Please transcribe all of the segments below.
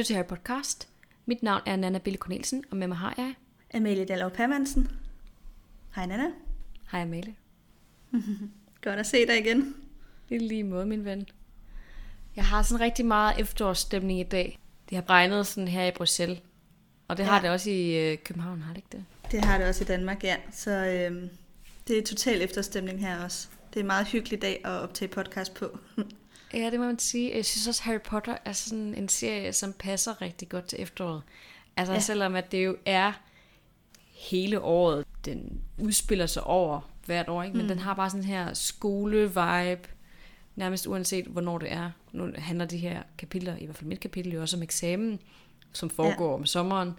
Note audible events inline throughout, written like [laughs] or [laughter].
lytter til Harry Podcast. Mit navn er Nana Bille Cornelsen, og med mig har jeg... Amalie Dallov Permansen. Hej Nana. Hej Amalie. [laughs] Godt at se dig igen. Det er lige måde, min ven. Jeg har sådan rigtig meget efterårsstemning i dag. Det har regnet sådan her i Bruxelles. Og det ja. har det også i øh, København, har det ikke det? Det har det også i Danmark, ja. Så øhm, det er total efterstemning her også. Det er en meget hyggelig dag at optage podcast på. [laughs] Ja, det må man sige. Jeg synes også, Harry Potter er sådan en serie, som passer rigtig godt til efteråret. Altså ja. Selvom at det jo er hele året, den udspiller sig over hvert år, ikke? men mm. den har bare sådan her skole-vibe, nærmest uanset hvornår det er. Nu handler de her kapitler, i hvert fald mit kapitel, jo også om eksamen, som foregår ja. om sommeren.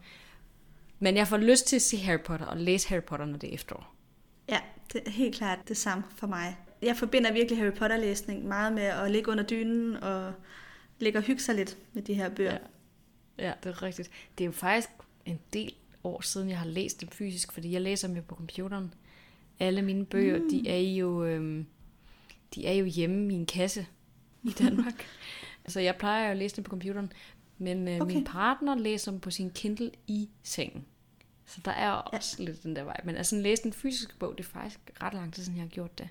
Men jeg får lyst til at se Harry Potter og læse Harry Potter, når det er efterår. Ja, det er helt klart det samme for mig. Jeg forbinder virkelig Harry Potter-læsning meget med at ligge under dynen og ligge og hygge sig lidt med de her bøger. Ja. Ja, det er rigtigt. Det er jo faktisk en del år siden, jeg har læst dem fysisk, fordi jeg læser dem jo på computeren. Alle mine bøger, mm. de er jo øhm, de er jo hjemme i en kasse i Danmark. [laughs] altså, jeg plejer jo at læse dem på computeren, men øh, okay. Min partner læser dem på sin Kindle i sengen. Så der er også ja. lidt den der vej. Men altså, at læse en fysisk bog, det er faktisk ret lang tid siden, jeg har gjort det.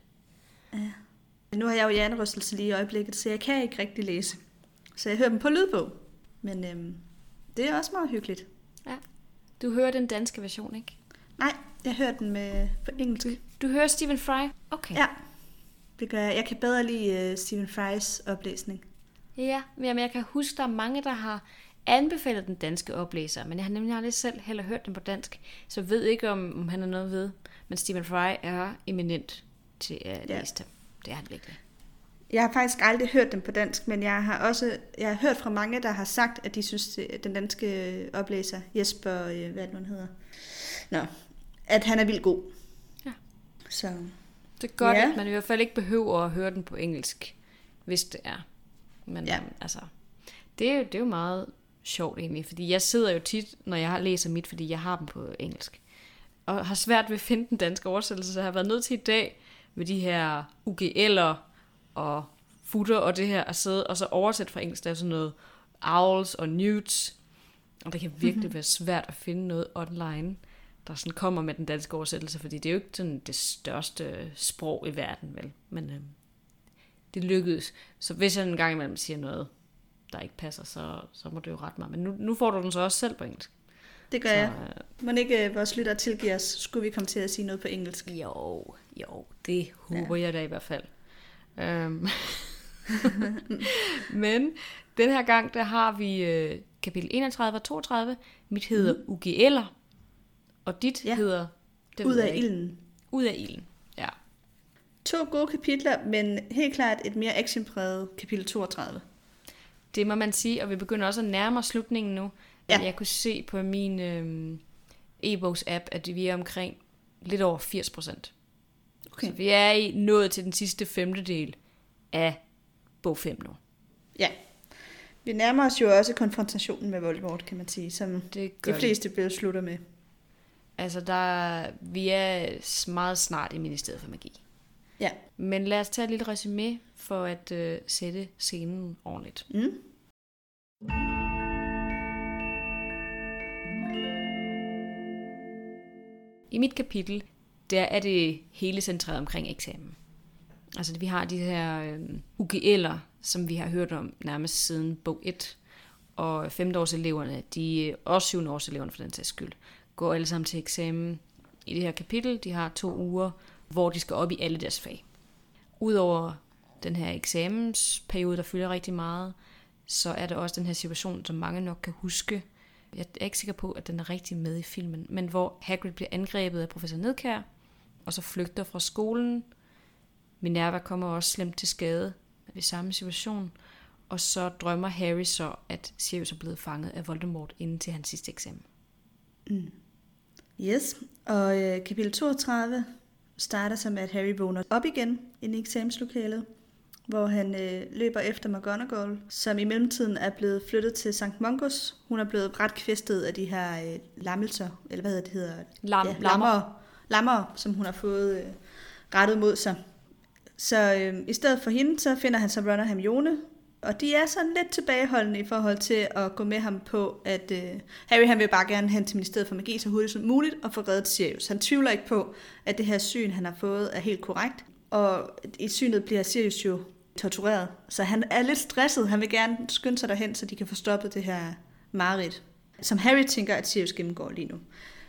Nu har jeg jo hjernerystelse lige i øjeblikket, så jeg kan ikke rigtig læse. Så jeg hører dem på lydbog. Men øhm, det er også meget hyggeligt. Ja. Du hører den danske version, ikke? Nej, jeg hører den med, på engelsk. Du hører Stephen Fry? Okay. Ja, det gør jeg. Jeg kan bedre lide uh, Stephen Fry's oplæsning. Ja, men jeg kan huske, der er mange, der har anbefalet den danske oplæser, men jeg har nemlig aldrig selv heller hørt den på dansk, så jeg ved ikke, om, om han er noget ved. Men Stephen Fry er eminent til at Ja. læse dem. Det er han virkelig. Jeg har faktisk aldrig hørt dem på dansk, men jeg har også jeg har hørt fra mange, der har sagt, at de synes, at den danske oplæser, Jesper, øh, hvad det nu, han hedder? Nå, at han er vildt god. Ja. Så Det er godt, Ja. at man i hvert fald ikke behøver at høre den på engelsk, hvis det er. Men ja. Ja. øhm, altså, det er, jo, det er jo meget sjovt egentlig, fordi jeg sidder jo tit, når jeg læser mit, fordi jeg har dem på engelsk, og har svært ved at finde den danske oversættelse, så jeg har været nødt til i dag med de her UGL'er og futter og det her, at sidde og så oversætte fra engelsk, der er sådan noget owls og newts, og det kan virkelig mm-hmm. være svært at finde noget online, der sådan kommer med den danske oversættelse, fordi det er jo ikke sådan det største sprog i verden, vel? Men øhm, det lykkedes. Så hvis jeg en gang imellem siger noget, der ikke passer, så, så må det jo rette mig. Men nu, nu får du den så også selv på engelsk. Det gør Så, jeg. øh, Må ikke øh, vores lytter tilgive os, skulle vi komme til at sige noget på engelsk? jo, jo, det håber ja. jeg da i hvert fald. Øhm. [laughs] Men den her gang, der har vi øh, kapitel 31 og 32. Mit hedder mm. UGL'er, og dit ja. Hedder... det Ud af ilden. Ud af ilden, ja. To gode kapitler, men helt klart et mere actionpræget kapitel 32. Det må man sige, og vi begynder også at nærme os slutningen nu. Ja. Jeg kunne se på min øhm, e-bogs app, at vi er omkring lidt over 80 procent. Okay. Så vi er i nået til den sidste femtedel af bog 5 nu. Ja. Vi nærmer os jo også konfrontationen med Voldemort, kan man sige, som Det de fleste bøger slutter med. Altså, der, vi er meget snart i Ministeriet for Magi. Ja. Men lad os tage et lille resume for at øh, sætte scenen ordentligt. Mm. I mit kapitel, der er det hele centreret omkring eksamen. Altså vi har de her øh, UGL'er, som vi har hørt om nærmest siden bog 1. Og femteårseleverne, de også syvendeårseleverne for den sags skyld, går alle sammen til eksamen i det her kapitel. De har to uger, hvor de skal op i alle deres fag. Udover den her eksamensperiode, der fylder rigtig meget, så er der også den her situation, som mange nok kan huske. Jeg er ikke sikker på, at den er rigtig med i filmen, men hvor Hagrid bliver angrebet af professor Nedkær, og så flygter fra skolen. Minerva kommer også slemt til skade ved samme situation, og så drømmer Harry så, at Sirius er blevet fanget af Voldemort inden til hans sidste eksamen. Mm. Yes, og øh, kapitel 32 starter som, at Harry vågner op igen inde i eksamenslokalet, hvor han øh, løber efter McGonagall, som i mellemtiden er blevet flyttet til St. Mungus. Hun er blevet ret kvæstet af de her øh, lammelser, eller hvad hedder det hedder? Lam, ja, lammer. lammer, lammer, som hun har fået øh, rettet mod sig. Så øh, i stedet for hende, så finder han så Ron og Hermione, Og de er sådan lidt tilbageholdende i forhold til at gå med ham på, at uh, Harry han vil bare gerne hen til ministeriet for magi så hurtigt som muligt og få reddet Sirius. Han tvivler ikke på, at det her syn, han har fået, er helt korrekt. Og i synet bliver Sirius jo tortureret. Så han er lidt stresset. Han vil gerne skynde sig derhen, så de kan få stoppet det her mareridt, som Harry tænker, at Sirius gennemgår lige nu.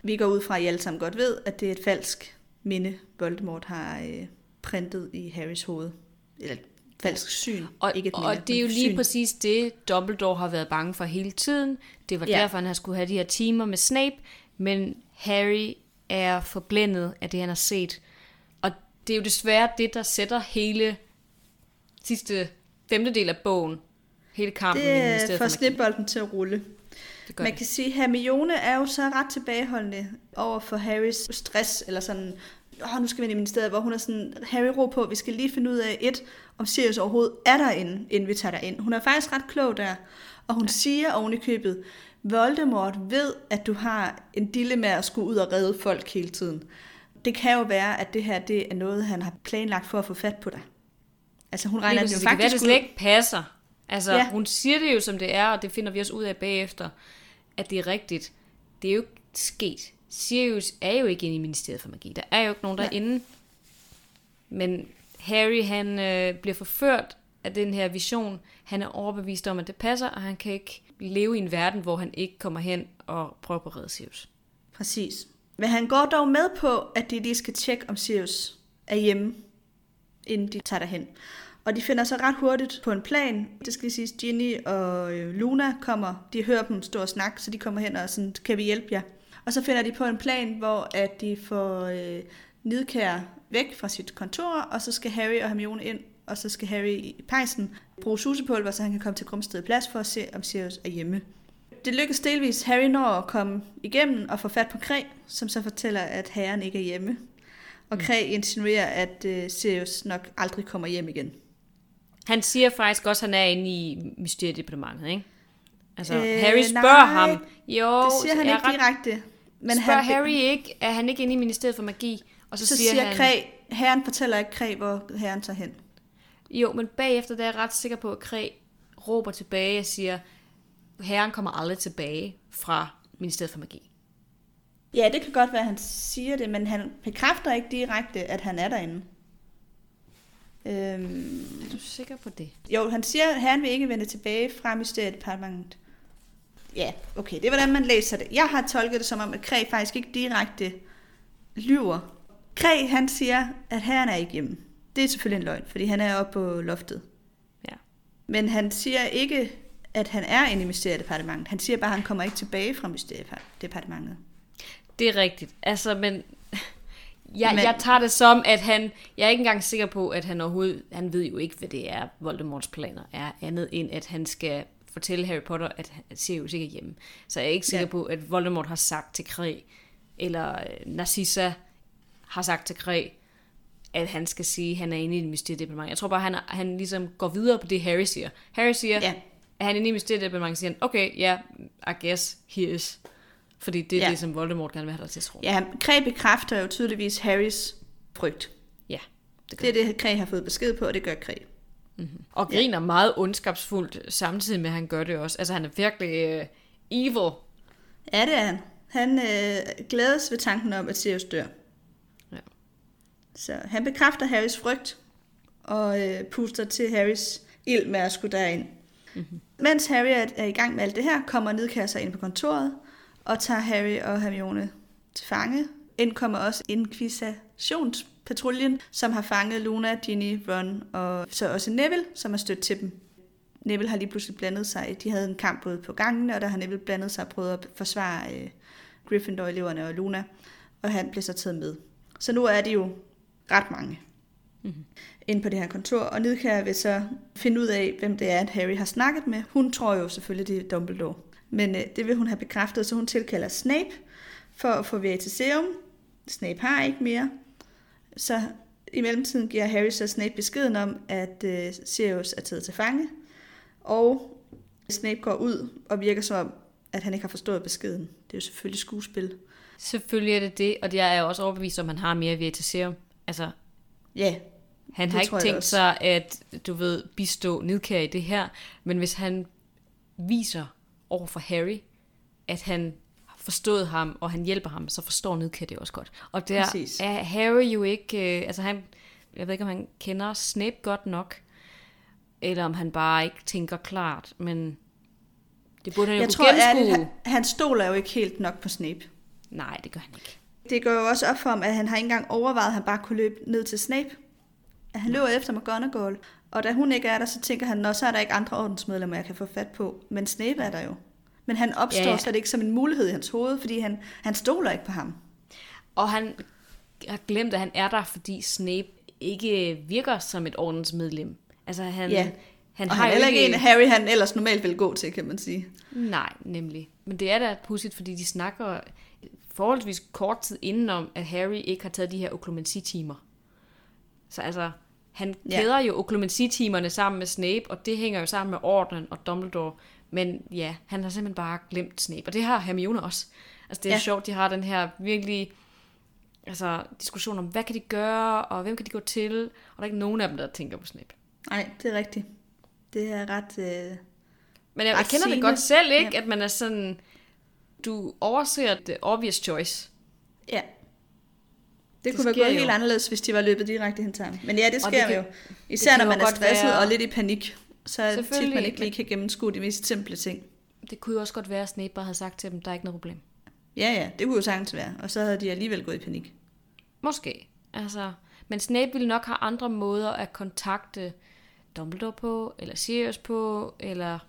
Vi går ud fra, at I alle sammen godt ved, at det er et falsk minde, Voldemort har øh, printet i Harrys hoved. Eller falsk syn, Og, ikke et minde, og det er jo lige syn. præcis det, Dumbledore har været bange for hele tiden. Det var Ja. derfor, han skulle have de her timer med Snape. Men Harry er forblændet af det, han har set. Og det er jo desværre det, der sætter hele sidste femtedel af bogen. Hele kampen i Det er for Magi. snibbolden til at rulle. Det Man det. kan sige, at Hermione er jo så ret tilbageholdende over for Harrys stress, eller sådan, åh, nu skal vi ind i ministeriet, hvor hun er sådan, Harry ro på, vi skal lige finde ud af, et, om Sirius overhovedet er derinde, inden vi tager ind. Hun er faktisk ret klog der, og hun ja. siger oven i købet, Voldemort ved, at du har en dille med at skulle ud og redde folk hele tiden. Det kan jo være, at det her det er noget, han har planlagt for at få fat på dig. Altså hun regner den jo præcis. det det faktisk slet ikke passer. Altså, Ja. hun siger det jo, som det er, og det finder vi også ud af bagefter, at det er rigtigt. Det er jo ikke sket. Sirius er jo ikke inde i Ministeriet for Magi. Der er jo ikke nogen Nej. derinde. Men Harry, han øh, bliver forført af den her vision. Han er overbevist om, at det passer, og han kan ikke leve i en verden, hvor han ikke kommer hen og prøver at redde Sirius. Præcis. Men han går dog med på, at de lige skal tjekke, om Sirius er hjemme, inden de tager derhen. Og de finder så ret hurtigt på en plan. Det skal lige siges, Ginny og øh, Luna kommer. De hører dem stå og snakke, så de kommer hen og sådan, kan vi hjælpe jer? Og så finder de på en plan, hvor at de får øh, Nidkær væk fra sit kontor, og så skal Harry og Hermione ind, og så skal Harry i pejsen bruge susepulver, så han kan komme til Grumsted Plads for at se, om Sirius er hjemme. Det lykkes delvis. Harry når at komme igennem og få fat på Kræ, som så fortæller, at herren ikke er hjemme. Og Kræ insinuerer, at uh, Sirius nok aldrig kommer hjem igen. Han siger faktisk også, at han er inde i Mysteriedepartementet, ikke? Altså, Øh, øh, Harry nej, spørger ham. Jo, det siger han ikke ret- direkte. Men spørger han, Harry ikke, er han ikke inde i Ministeriet for Magi? Og så, så siger, siger han, Kræ, herren fortæller ikke Kræ, hvor herren tager hen. Jo, men bagefter der er jeg ret sikker på, at Kræ råber tilbage og siger, herren kommer aldrig tilbage fra Ministeriet for Magi. Ja, det kan godt være, at han siger det, men han bekræfter ikke direkte, at han er derinde. Øhm, Er du sikker på det? jo, han siger, at herren vil ikke vende tilbage fra Mysteriedepartementet. Ja, okay, det er hvordan man læser det. Jeg har tolket det som om, at Kræ faktisk ikke direkte lyver. Kræ, han siger, at herren er ikke hjemme. Det er selvfølgelig en løgn, fordi han er oppe på loftet. Ja. Men han siger ikke, at han er inde i Mysteriedepartementet. Han siger bare, at han kommer ikke tilbage fra Mysteriedepartementet. Det er rigtigt. Altså, men... [laughs] Jeg, Men- jeg tager det som, at han... Jeg er ikke engang sikker på, at han overhovedet... Han ved jo ikke, hvad det er, Voldemorts planer er, andet end at han skal fortælle Harry Potter, at Sirius ikke er hjemme. Så jeg er ikke sikker Ja. på, at Voldemort har sagt til Kræ, eller øh, Narcissa har sagt til Kræ, at han skal sige, at han er inde i et mysteriedepartement. Jeg tror bare, han, han ligesom går videre på det, Harry siger. Harry siger, Ja. at han er inde i mysteriedepartementet, siger han, okay, ja, yeah, I guess he is. Fordi det er Ja. ja. det, som Voldemort gerne vil have dig til at tro. Ja, Kræ bekræfter jo tydeligvis Harrys frygt. ja det gør Det er det, Kræ har fået besked på, og det gør Kræ. Og griner meget ondskabsfuldt, samtidig med, at han gør det også. Altså, han er virkelig uh, evil. Ja, det er han. Han øh, glædes ved tanken om, at Sirius dør. Ja. Så han bekræfter Harrys frygt, og øh, puster til Harrys ild med at skulle derind. Mm-hmm. Mens Harry er, er i gang med alt det her, kommer Nidkasser ind på kontoret, og tager Harry og Hermione til fange. Ind kommer også Inquisitionspatruljen, som har fanget Luna, Ginny, Ron og så også Neville, som er stødt til dem. Neville har lige pludselig blandet sig. De havde en kamp både på gangen, og der har Neville blandet sig og prøvet at forsvare øh, Gryffindor-eleverne og Luna, og han blev så taget med. Så nu er de jo ret mange mm-hmm. inde på det her kontor, og Nidkær vil så finde ud af, hvem det er, at Harry har snakket med. Hun tror jo selvfølgelig, det er Dumbledore. Men øh, det vil hun have bekræftet, så hun tilkalder Snape for at få Veritaserum. Snape har ikke mere. Så i mellemtiden giver Harry så Snape beskeden om, at øh, Sirius er taget til fange. Og Snape går ud og virker som om, at han ikke har forstået beskeden. Det er jo selvfølgelig skuespil. Selvfølgelig er det det, og jeg er også overbevist om, at han har mere Veritaserum. Altså, Ja, Han Det har ikke tænkt sig at, du ved, bistå Nidkær i det her, men hvis han viser over for Harry, at han har forstået ham, og han hjælper ham, så forstår Nidkær det også godt. Og der Præcis. er Harry jo ikke, øh, altså han, jeg ved ikke, om han kender Snape godt nok, eller om han bare ikke tænker klart, men det burde han jo Jeg kunne tror, gennemskue. han, han stoler jo ikke helt nok på Snape. Nej, det gør han ikke. Det går jo også op for ham, at han har ikke engang overvejet, at han bare kunne løbe ned til Snape. At han løber efter McGonagall. Og da hun ikke er der, så tænker han, nå, så er der ikke andre ordensmedlemmer, jeg kan få fat på. Men Snape er der jo. Men han opstår Ja, ja, slet ikke som en mulighed i hans hoved, fordi han, han stoler ikke på ham. Og han har glemt, at han er der, fordi Snape ikke virker som et ordensmedlem. Altså han, Ja. han og har han er heller ikke... en Harry, han ellers normalt vil gå til, kan man sige. Nej, nemlig. Men det er da pudsigt, fordi de snakker forholdsvis kort tid inden om, at Harry ikke har taget de her oklumensi-timer. Så altså, han Ja. kæder jo oklumensi-timerne sammen med Snape, og det hænger jo sammen med Ordenen og Dumbledore. Men ja, han har simpelthen bare glemt Snape, og det har Hermione også. Altså det er ja. Ja. sjovt, de har den her virkelig altså, diskussion om, hvad kan de gøre, og hvem kan de gå til, og der er ikke nogen af dem, der tænker på Snape. Nej, det er rigtigt. Det er ret... Øh... Men jeg, jeg Ret kender det sigende. godt selv, ikke? Ja. At man er sådan, du overser the obvious choice. Ja. Det, Det kunne være gået jo. helt anderledes, hvis de var løbet direkte hen til ham. Men ja, det sker det det kan- jo. Især når man er stresset være- og lidt i panik. Så er det tit, man ikke lige kan gennemskue de mest simple ting. Det kunne jo også godt være, at Snape bare havde sagt til dem, der er ikke noget problem. Ja, ja, det kunne jo sagtens være. Og så havde de alligevel gået i panik. Måske. Altså, men Snape ville nok have andre måder at kontakte Dumbledore på, eller Sirius på, eller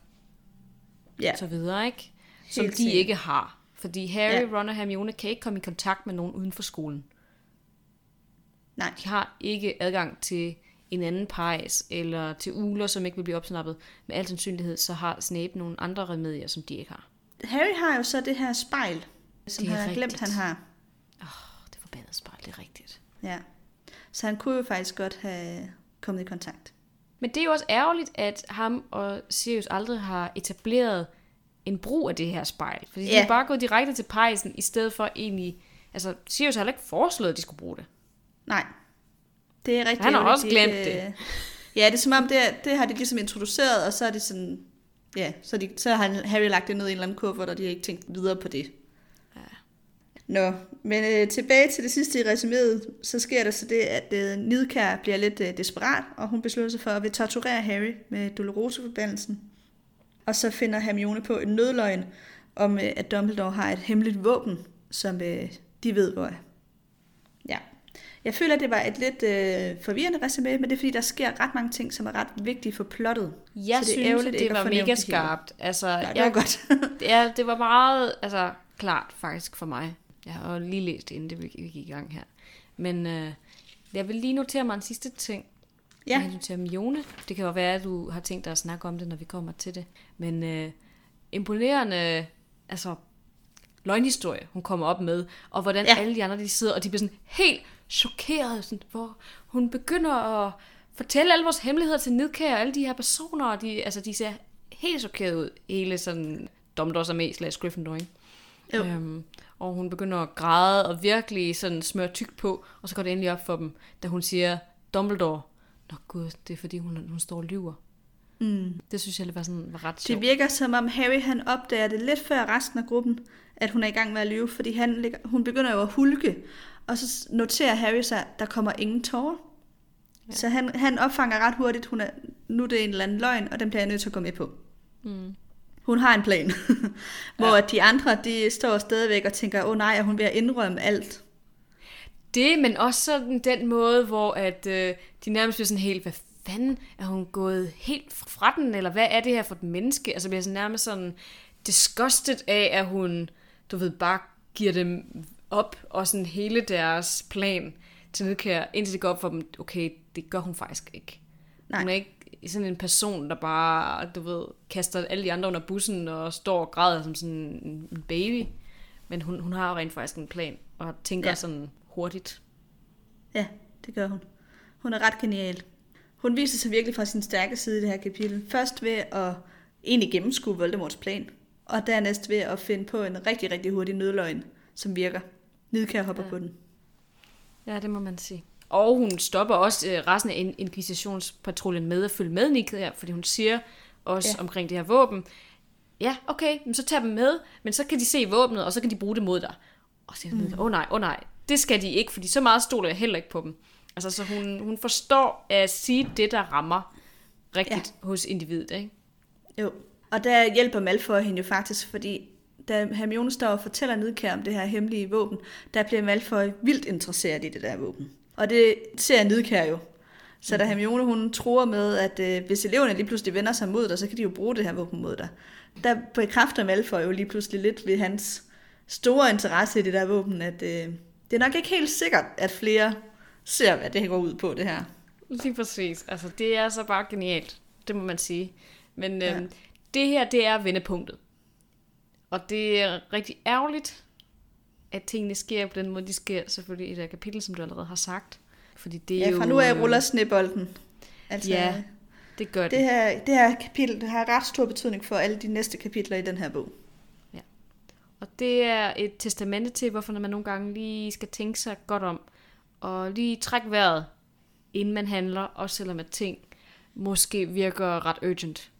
Ja, så videre, ikke? Som Helt de sikkert. ikke har. Fordi Harry, Ja. Ron og Hermione kan ikke komme i kontakt med nogen uden for skolen. Nej. De har ikke adgang til en anden pejs, eller til uler, som ikke vil blive opsnappet. Med al sandsynlighed, så har Snape nogle andre remedier, som de ikke har. Harry har jo så det her spejl, som han har glemt, rigtigt. han har. Åh, oh, det forbandede spejl, det er rigtigt. Ja. Så han kunne jo faktisk godt have kommet i kontakt. Men det er jo også ærgerligt, at ham og Sirius aldrig har etableret en brug af det her spejl. Fordi de Ja. er bare gået direkte til pejsen, i stedet for egentlig... Altså, Sirius har heller ikke foreslået, at de skulle bruge det. Nej, det er rigtigt. Han har også glemt det. øh, Ja, det er som om, det, det har de ligesom introduceret, og så er det sådan... Ja, så, de, så har Harry lagt det ned i en eller anden kuffert, og de har ikke tænkt videre på det. Ja. Nå, men øh, tilbage til det sidste i resuméet, så sker der så det, at øh, Nidkær bliver lidt øh, desperat, og hun beslutter sig for at vil torturere Harry med Dolorosa-forbandelsen. Og så finder Hermione på en nødløgn om, øh, at Dumbledore har et hemmeligt våben, som øh, de ved, hvor er. Jeg føler, at det var et lidt øh, forvirrende resumé, men det er fordi, der sker ret mange ting, som er ret vigtige for plottet. Jeg Så det synes, ærgerligt ikke det var mega skarpt. Altså, Nej, det jeg, var godt. [laughs] ja, det var meget altså, klart faktisk for mig. Jeg har jo lige læst inden det vi vi gik i gang her. Men øh, jeg vil lige notere mig en sidste ting. Ja. Med til Hermione. Det kan jo være, at du har tænkt dig at snakke om det, når vi kommer til det. Men øh, imponerende, altså løgnhistorie, hun kommer op med, og hvordan. Ja. alle de andre, de sidder, og de bliver sådan helt chokeret, sådan, hvor hun begynder at fortælle alle vores hemmeligheder til Nidkær, og alle de her personer, og de, altså, de ser helt chokeret ud, hele sådan Dumbledore som er slags Gryffindor, ikke? Jo. Øhm, og hun begynder at græde og virkelig sådan smøre tyk på, og så går det endelig op for dem, da hun siger, Dumbledore, Nå gud, det er fordi hun, hun står og lyver. Mm. Det synes jeg var, sådan, var ret Det sjovt. virker som om Harry han opdager det lidt før resten af gruppen, at hun er i gang med at lyve, fordi han hun begynder jo at hulke, og så noterer Harry sig, at der kommer ingen tårer. Ja. Så han, han opfanger ret hurtigt, hun er, nu er det en eller anden løgn, og den bliver jeg nødt til at gå med på. Mm. Hun har en plan. [laughs] Hvor ja. de andre, de står stadigvæk og tænker, åh oh, nej, er hun ved at indrømme alt? Det, men også sådan den måde, hvor at, øh, de nærmest bliver sådan helt, hvad fanden, er hun gået helt fra den, eller hvad er det her for et menneske? Altså bliver sådan nærmest sådan disgusted af, at hun, du ved, bare giver dem op, og sådan hele deres plan til nedkær, indtil det går op for dem, okay, det gør hun faktisk ikke. Nej. Hun er ikke sådan en person, der bare, du ved, kaster alle de andre under bussen og står og græder som sådan en baby. Men hun, hun har jo rent faktisk en plan, og tænker ja. Sådan hurtigt. Ja, det gør hun. Hun er ret genial. Hun viser sig virkelig fra sin stærke side i det her kapitel. Først ved at egentlig gennemskue Voldemorts plan, og dernæst ved at finde på en rigtig, rigtig hurtig nødløgn, som virker. Nidkær hopper ja. På den. Ja, det må man sige. Og hun stopper også øh, resten af in- inkvisitionspatruljen med at følge med Nick her, fordi hun siger også ja. Omkring det her våben, ja, okay, men så tag dem med, men så kan de se våbnet, og så kan de bruge det mod dig. Og så er jeg sådan, åh oh, nej, åh oh, nej, det skal de ikke, fordi så meget stoler jeg heller ikke på dem. Altså, så hun, hun forstår at sige det, der rammer rigtigt ja. hos individet, ikke? Jo, og der hjælper Malfoy hende jo faktisk, fordi da Hermione står og fortæller Nidkær om det her hemmelige våben, der bliver Malfoy vildt interesseret i det der våben. Og det ser Nidkær jo. Så da Hermione hun tror med, at øh, hvis eleverne lige pludselig vender sig mod dig, så kan de jo bruge det her våben mod dig. Der bekræfter Malfoy jo lige pludselig lidt ved hans store interesse i det der våben, at øh, det er nok ikke helt sikkert, at flere ser, hvad det her går ud på, det her. Lige præcis. Altså, det er så bare genialt. Det må man sige. Men Ja. øhm, det her, det er vendepunktet. Og det er rigtig ærgerligt, at tingene sker på den måde, de sker selvfølgelig i det kapitel, som du allerede har sagt. Fordi det er Ja, jo... fra nu af ruller snebolden. Altså, Ja, det gør det. Det her, det her kapitel det har ret stor betydning for alle de næste kapitler i den her bog. Og det er et testamente til, hvorfor man nogle gange lige skal tænke sig godt om, og lige trække vejret, inden man handler, også selvom at ting måske virker ret urgent.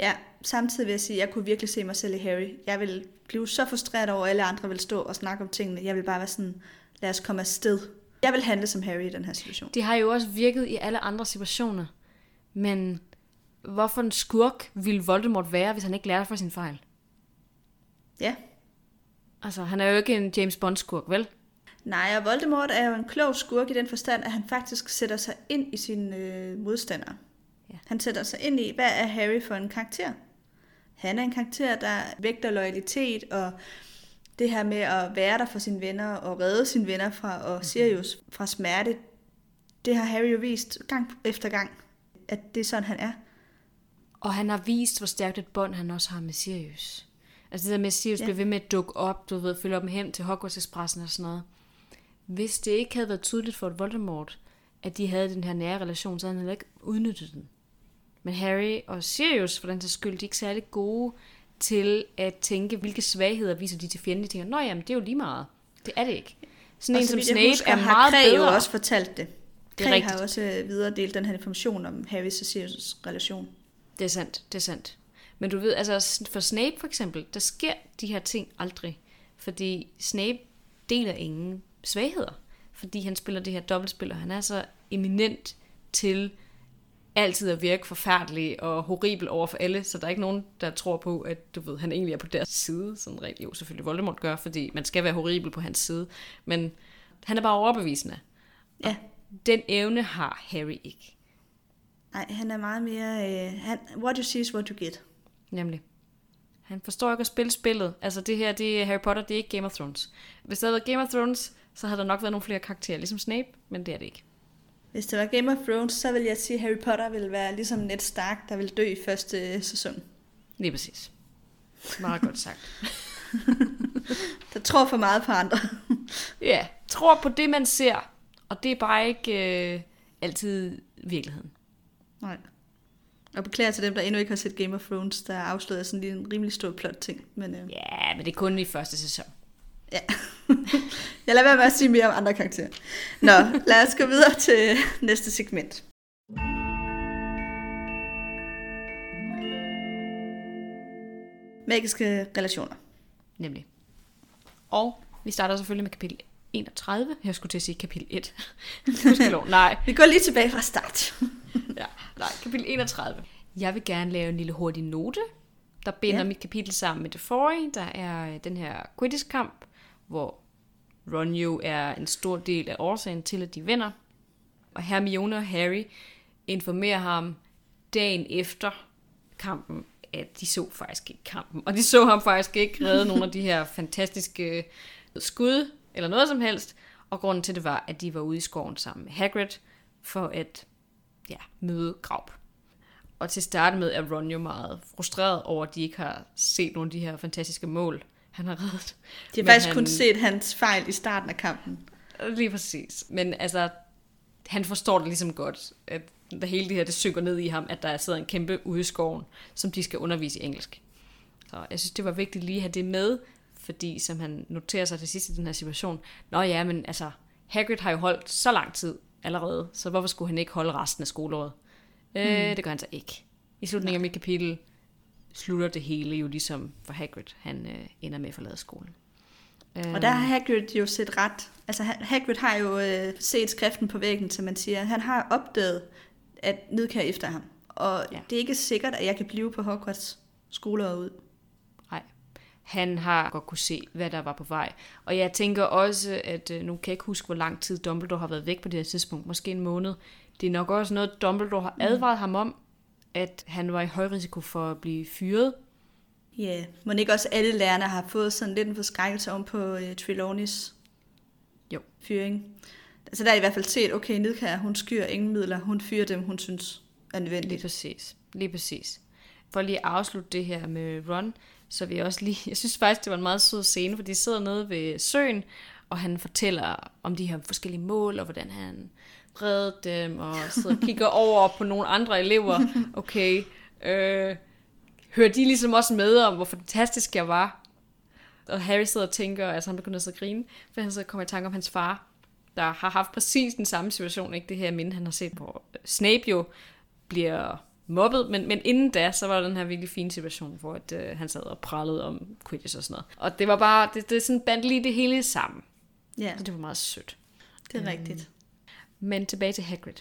Ja, samtidig vil jeg sige, at jeg kunne virkelig se mig selv i Harry. Jeg vil blive så frustreret over, at alle andre vil stå og snakke om tingene. Jeg vil bare være sådan, lad os komme afsted. Jeg vil handle som Harry i den her situation. Det har jo også virket i alle andre situationer. Men hvorfor en skurk ville Voldemort være, hvis han ikke lærte fra sin fejl? Ja. Altså, han er jo ikke en James Bond-skurk, vel? Nej, og Voldemort er jo en klog skurk i den forstand, at han faktisk sætter sig ind i sine øh, modstandere. Ja. Han sætter sig ind i, hvad er Harry for en karakter? Han er en karakter, der vægter loyalitet og det her med at være der for sine venner og redde sine venner fra og Sirius fra smerte. Det har Harry jo vist gang efter gang, at det er sådan, han er. Og han har vist, hvor stærkt et bånd han også har med Sirius. Altså det der med, at Sirius Ja. ja. bliver ved med at dukke op, du ved, følge op hen til Hogwarts Expressen og sådan noget. Hvis det ikke havde været tydeligt for et Voldemort, at de havde den her nære relation, så havde han heller ikke udnyttet den. Men Harry og Sirius, for den sags skyld, de er ikke særlig gode til at tænke, hvilke svagheder viser de til fjenden. De tænker, nå jamen, det er jo lige meget. Det er det ikke. Sådan Og en som Snape husker, er har meget Kræ bedre. jo også fortalt det. Det Kræ har også øh, videredelt den her information om Harrys og Sirius relation. Det er sandt, det er sandt. Men du ved, altså for Snape for eksempel, der sker de her ting aldrig. Fordi Snape deler ingen svagheder. Fordi han spiller det her dobbeltspil, og han er så eminent til altid at virke forfærdelig og horribel over for alle, så der er ikke nogen, der tror på, at du ved, han egentlig er på deres side, sådan rent jo selvfølgelig Voldemort gør, fordi man skal være horribel på hans side, men han er bare overbevisende. Ja. Den evne har Harry ikke, Nej, han er meget mere... Øh, han, what you see is what you get. nemlig. Han forstår ikke at spille spillet. Altså det her, det er Harry Potter, det er ikke Game of Thrones. Hvis det havde været Game of Thrones, så havde der nok været nogle flere karakterer, ligesom Snape, men det er det ikke. Hvis det var Game of Thrones, så vil jeg sige, at Harry Potter ville være ligesom Ned Stark, der vil dø i første øh, sæson. Lige præcis. Meget godt sagt. [laughs] Der tror for meget på andre. [laughs] Ja, tror på det, man ser. Og det er bare ikke øh, altid virkeligheden. Nej. Og beklager til dem, der endnu ikke har set Game of Thrones, der afslører sådan lige en rimelig stor plot ting. Men øh, Ja, men det er kun i første sæson. Ja. [laughs] jeg lader være med at sige mere om andre karakterer. Nå, lad os gå videre til næste segment. Magiske relationer. Nemlig. Og vi starter selvfølgelig med kapitel 31. Jeg skulle til at sige kapitel 1. Gudskelov, [laughs] nej. Vi går lige tilbage fra start. [laughs] Ja, nej, kapitel 31. Jeg vil gerne lave en lille hurtig note, der binder Ja. mit kapitel sammen med det forrige. Der er den her Quidditch-kamp, hvor Ron jo er en stor del af årsagen til, at de vinder. Og Hermione og Harry informerer ham dagen efter kampen, at de så faktisk ikke kampen. Og de så ham faktisk ikke redde nogle af de her fantastiske øh, skud, eller noget som helst. Og grunden til det var, at de var ude i skoven sammen med Hagrid, for at ja, møde Graup. Og til at starte med er Ron jo meget frustreret over, at de ikke har set nogle af de her fantastiske mål, han har reddet. De har Men faktisk han- kun set hans fejl i starten af kampen. Lige præcis. Men altså, han forstår det ligesom godt, at da hele det her, det synker ned i ham, at der sidder en kæmpe ude i skoven, som de skal undervise i engelsk. Så jeg synes, det var vigtigt lige at have det med, fordi som han noterer sig til sidst i den her situation, nå ja, men altså, Hagrid har jo holdt så lang tid, allerede, så hvorfor skulle han ikke holde resten af skoleåret? Mm. Øh, det gør han så ikke. I slutningen Nej. af mit kapitel slutter det hele jo ligesom for Hagrid, han øh, ender med at forlade skolen. Og der har Hagrid jo set ret. Altså Hagrid har jo øh, set skriften på væggen, som man siger. Han har opdaget, at Nidkær efter ham. Og ja. det er ikke sikkert, at jeg kan blive på Hogwarts skoler ud. Nej. Han har godt kunne se, hvad der var på vej. Og jeg tænker også, at øh, nu kan jeg ikke huske, hvor lang tid Dumbledore har været væk på det her tidspunkt. Måske en måned. Det er nok også noget, Dumbledore har mm. advaret mm. ham om, at han var i høj risiko for at blive fyret. Ja, yeah. må ikke også alle lærerne har fået sådan lidt en forskrækkelse om på uh, Trilonis jo. fyring. Altså der er i hvert fald set, okay, Nidkær, hun skyr ingen midler, hun fyrer dem, hun synes er nødvendigt. Lige præcis, lige præcis. For lige at afslutte det her med Ron, så jeg også lige, [laughs] jeg synes faktisk, det var en meget sød scene, for de sidder nede ved søen, og han fortæller om de her forskellige mål, og hvordan han redde dem, og sidder og kigger over på nogle andre elever. Okay, øh, hører de ligesom også med om, hvor fantastisk jeg var? Og Harry sidder og tænker, altså han begynder at grine, for han så kommer i tanke om hans far, der har haft præcis den samme situation, ikke det her minde, han har set på. Snape jo bliver mobbet, men, men inden da, så var der den her virkelig fine situation, hvor at, øh, han sad og prallede om Quidditch og sådan noget. Og det var bare, det, det sådan bandt lige det hele sammen. Ja. Så det var meget sødt. Det er um, rigtigt. Men tilbage til Hagrid.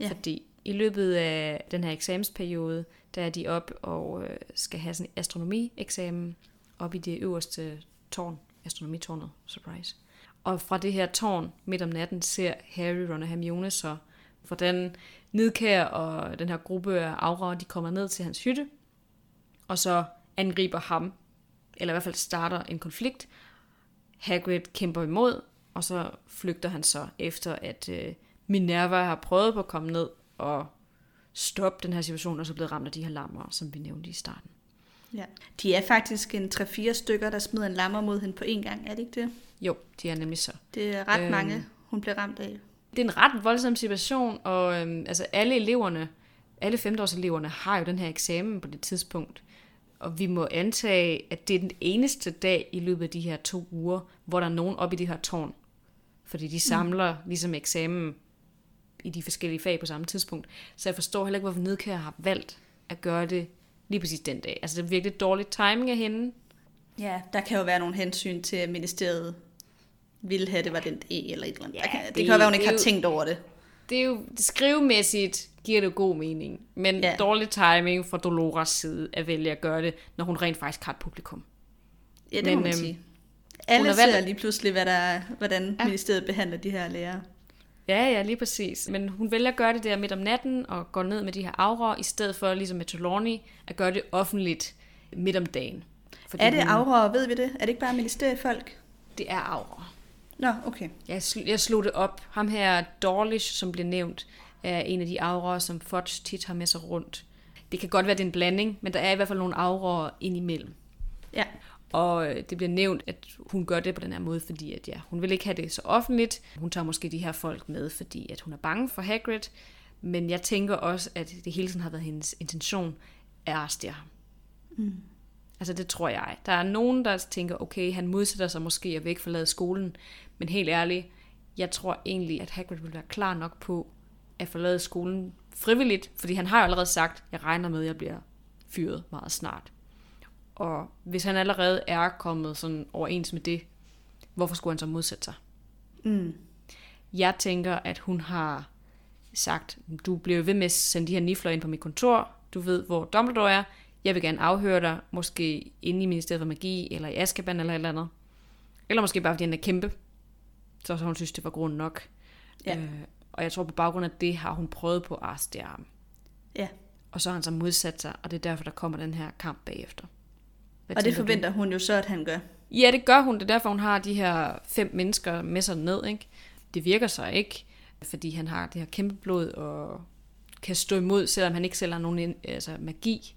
Ja. Fordi i løbet af den her eksamensperiode, der er de op og øh, skal have sådan en astronomi-eksamen op i det øverste tårn, astronomitårnet, surprise. Og fra det her tårn midt om natten ser Harry, Ron og Hermione så, hvordan Nidkær og den her gruppe af aura, de kommer ned til hans hytte, og så angriber ham, eller i hvert fald starter en konflikt. Hagrid kæmper imod, og så flygter han så efter, at øh, Minerva har prøvet på at komme ned og stoppe den her situation, og så blevet ramt af de her lammer, som vi nævnte i starten. Ja. De er faktisk en 3-4 stykker, der smider en lammer mod hende på én gang, er det ikke det? Jo, de er nemlig så. Det er ret øhm, mange, hun bliver ramt af. Det er en ret voldsom situation, og øhm, altså alle eleverne, alle femteårseleverne har jo den her eksamen på det tidspunkt. Og vi må antage, at det er den eneste dag i løbet af de her to uger, hvor der er nogen oppe i det her tårn. Fordi de samler mm. ligesom eksamen i de forskellige fag på samme tidspunkt. Så jeg forstår heller ikke, hvorfor Nedkær har valgt at gøre det lige præcis den dag. Altså det er virkelig dårlig timing af hende. Ja, der kan jo være nogle hensyn til, at ministeriet ville have, det var den dag eller et eller andet. Ja, kan, det, det kan jo være, hun ikke har jo, tænkt over det. Det er jo skrivemæssigt giver det god mening, men ja. dårlig timing fra Dolores side at vælge at gøre det, når hun rent faktisk har et publikum. Ja, det men, må man øhm, sige. Alle ser lige pludselig, hvad der, hvordan ja. ministeriet behandler de her lærere. Ja, ja, lige præcis. Men hun vælger at gøre det der midt om natten og går ned med de her aura, i stedet for ligesom med Trelawney, at gøre det offentligt midt om dagen. Fordi er det hun... aura, ved vi det? Er det ikke bare ministeriefolk? Det er aura. Nå, okay. Jeg, sl- jeg slog det op. Ham her, Dorlish, som blev nævnt, er en af de auraer, som Fudge tit har med sig rundt. Det kan godt være, det er en blanding, men der er i hvert fald nogle auraer indimellem. Ja. Og øh, det bliver nævnt, at hun gør det på den her måde, fordi at, ja, hun vil ikke have det så offentligt. Hun tager måske de her folk med, fordi at hun er bange for Hagrid. Men jeg tænker også, at det hele tiden har været hendes intention at arrestere ham. Mm. Altså det tror jeg. Der er nogen, der tænker, okay, han modsætter sig måske at væk forlade skolen. Men helt ærligt, jeg tror egentlig, at Hagrid vil være klar nok på at forlade skolen frivilligt. Fordi han har jo allerede sagt, jeg regner med, at jeg bliver fyret meget snart. Og hvis han allerede er kommet sådan overens med det, hvorfor skulle han så modsætte sig? Mm. Jeg tænker, at hun har sagt, du bliver ved med at sende de her nifler ind på mit kontor, du ved, hvor Dumbledore er, jeg vil gerne afhøre dig, måske inde i Ministeriet for Magi, eller i Azkaban, eller et eller andet. Eller måske bare, fordi han er kæmpe. Så, så hun synes, det var grund nok. Ja. Øh, og jeg tror, på baggrund af det, har hun prøvet på at arrestere ham. Ja. Og så har han så modsat sig, og det er derfor, der kommer den her kamp bagefter. Hvad og det forventer du? hun jo så, at han gør. Ja, det gør hun. Det er derfor, hun har de her fem mennesker med sig ned. Ikke? Det virker så ikke, fordi han har det her kæmpe blod og kan stå imod, selvom han ikke selv har nogen altså, magi.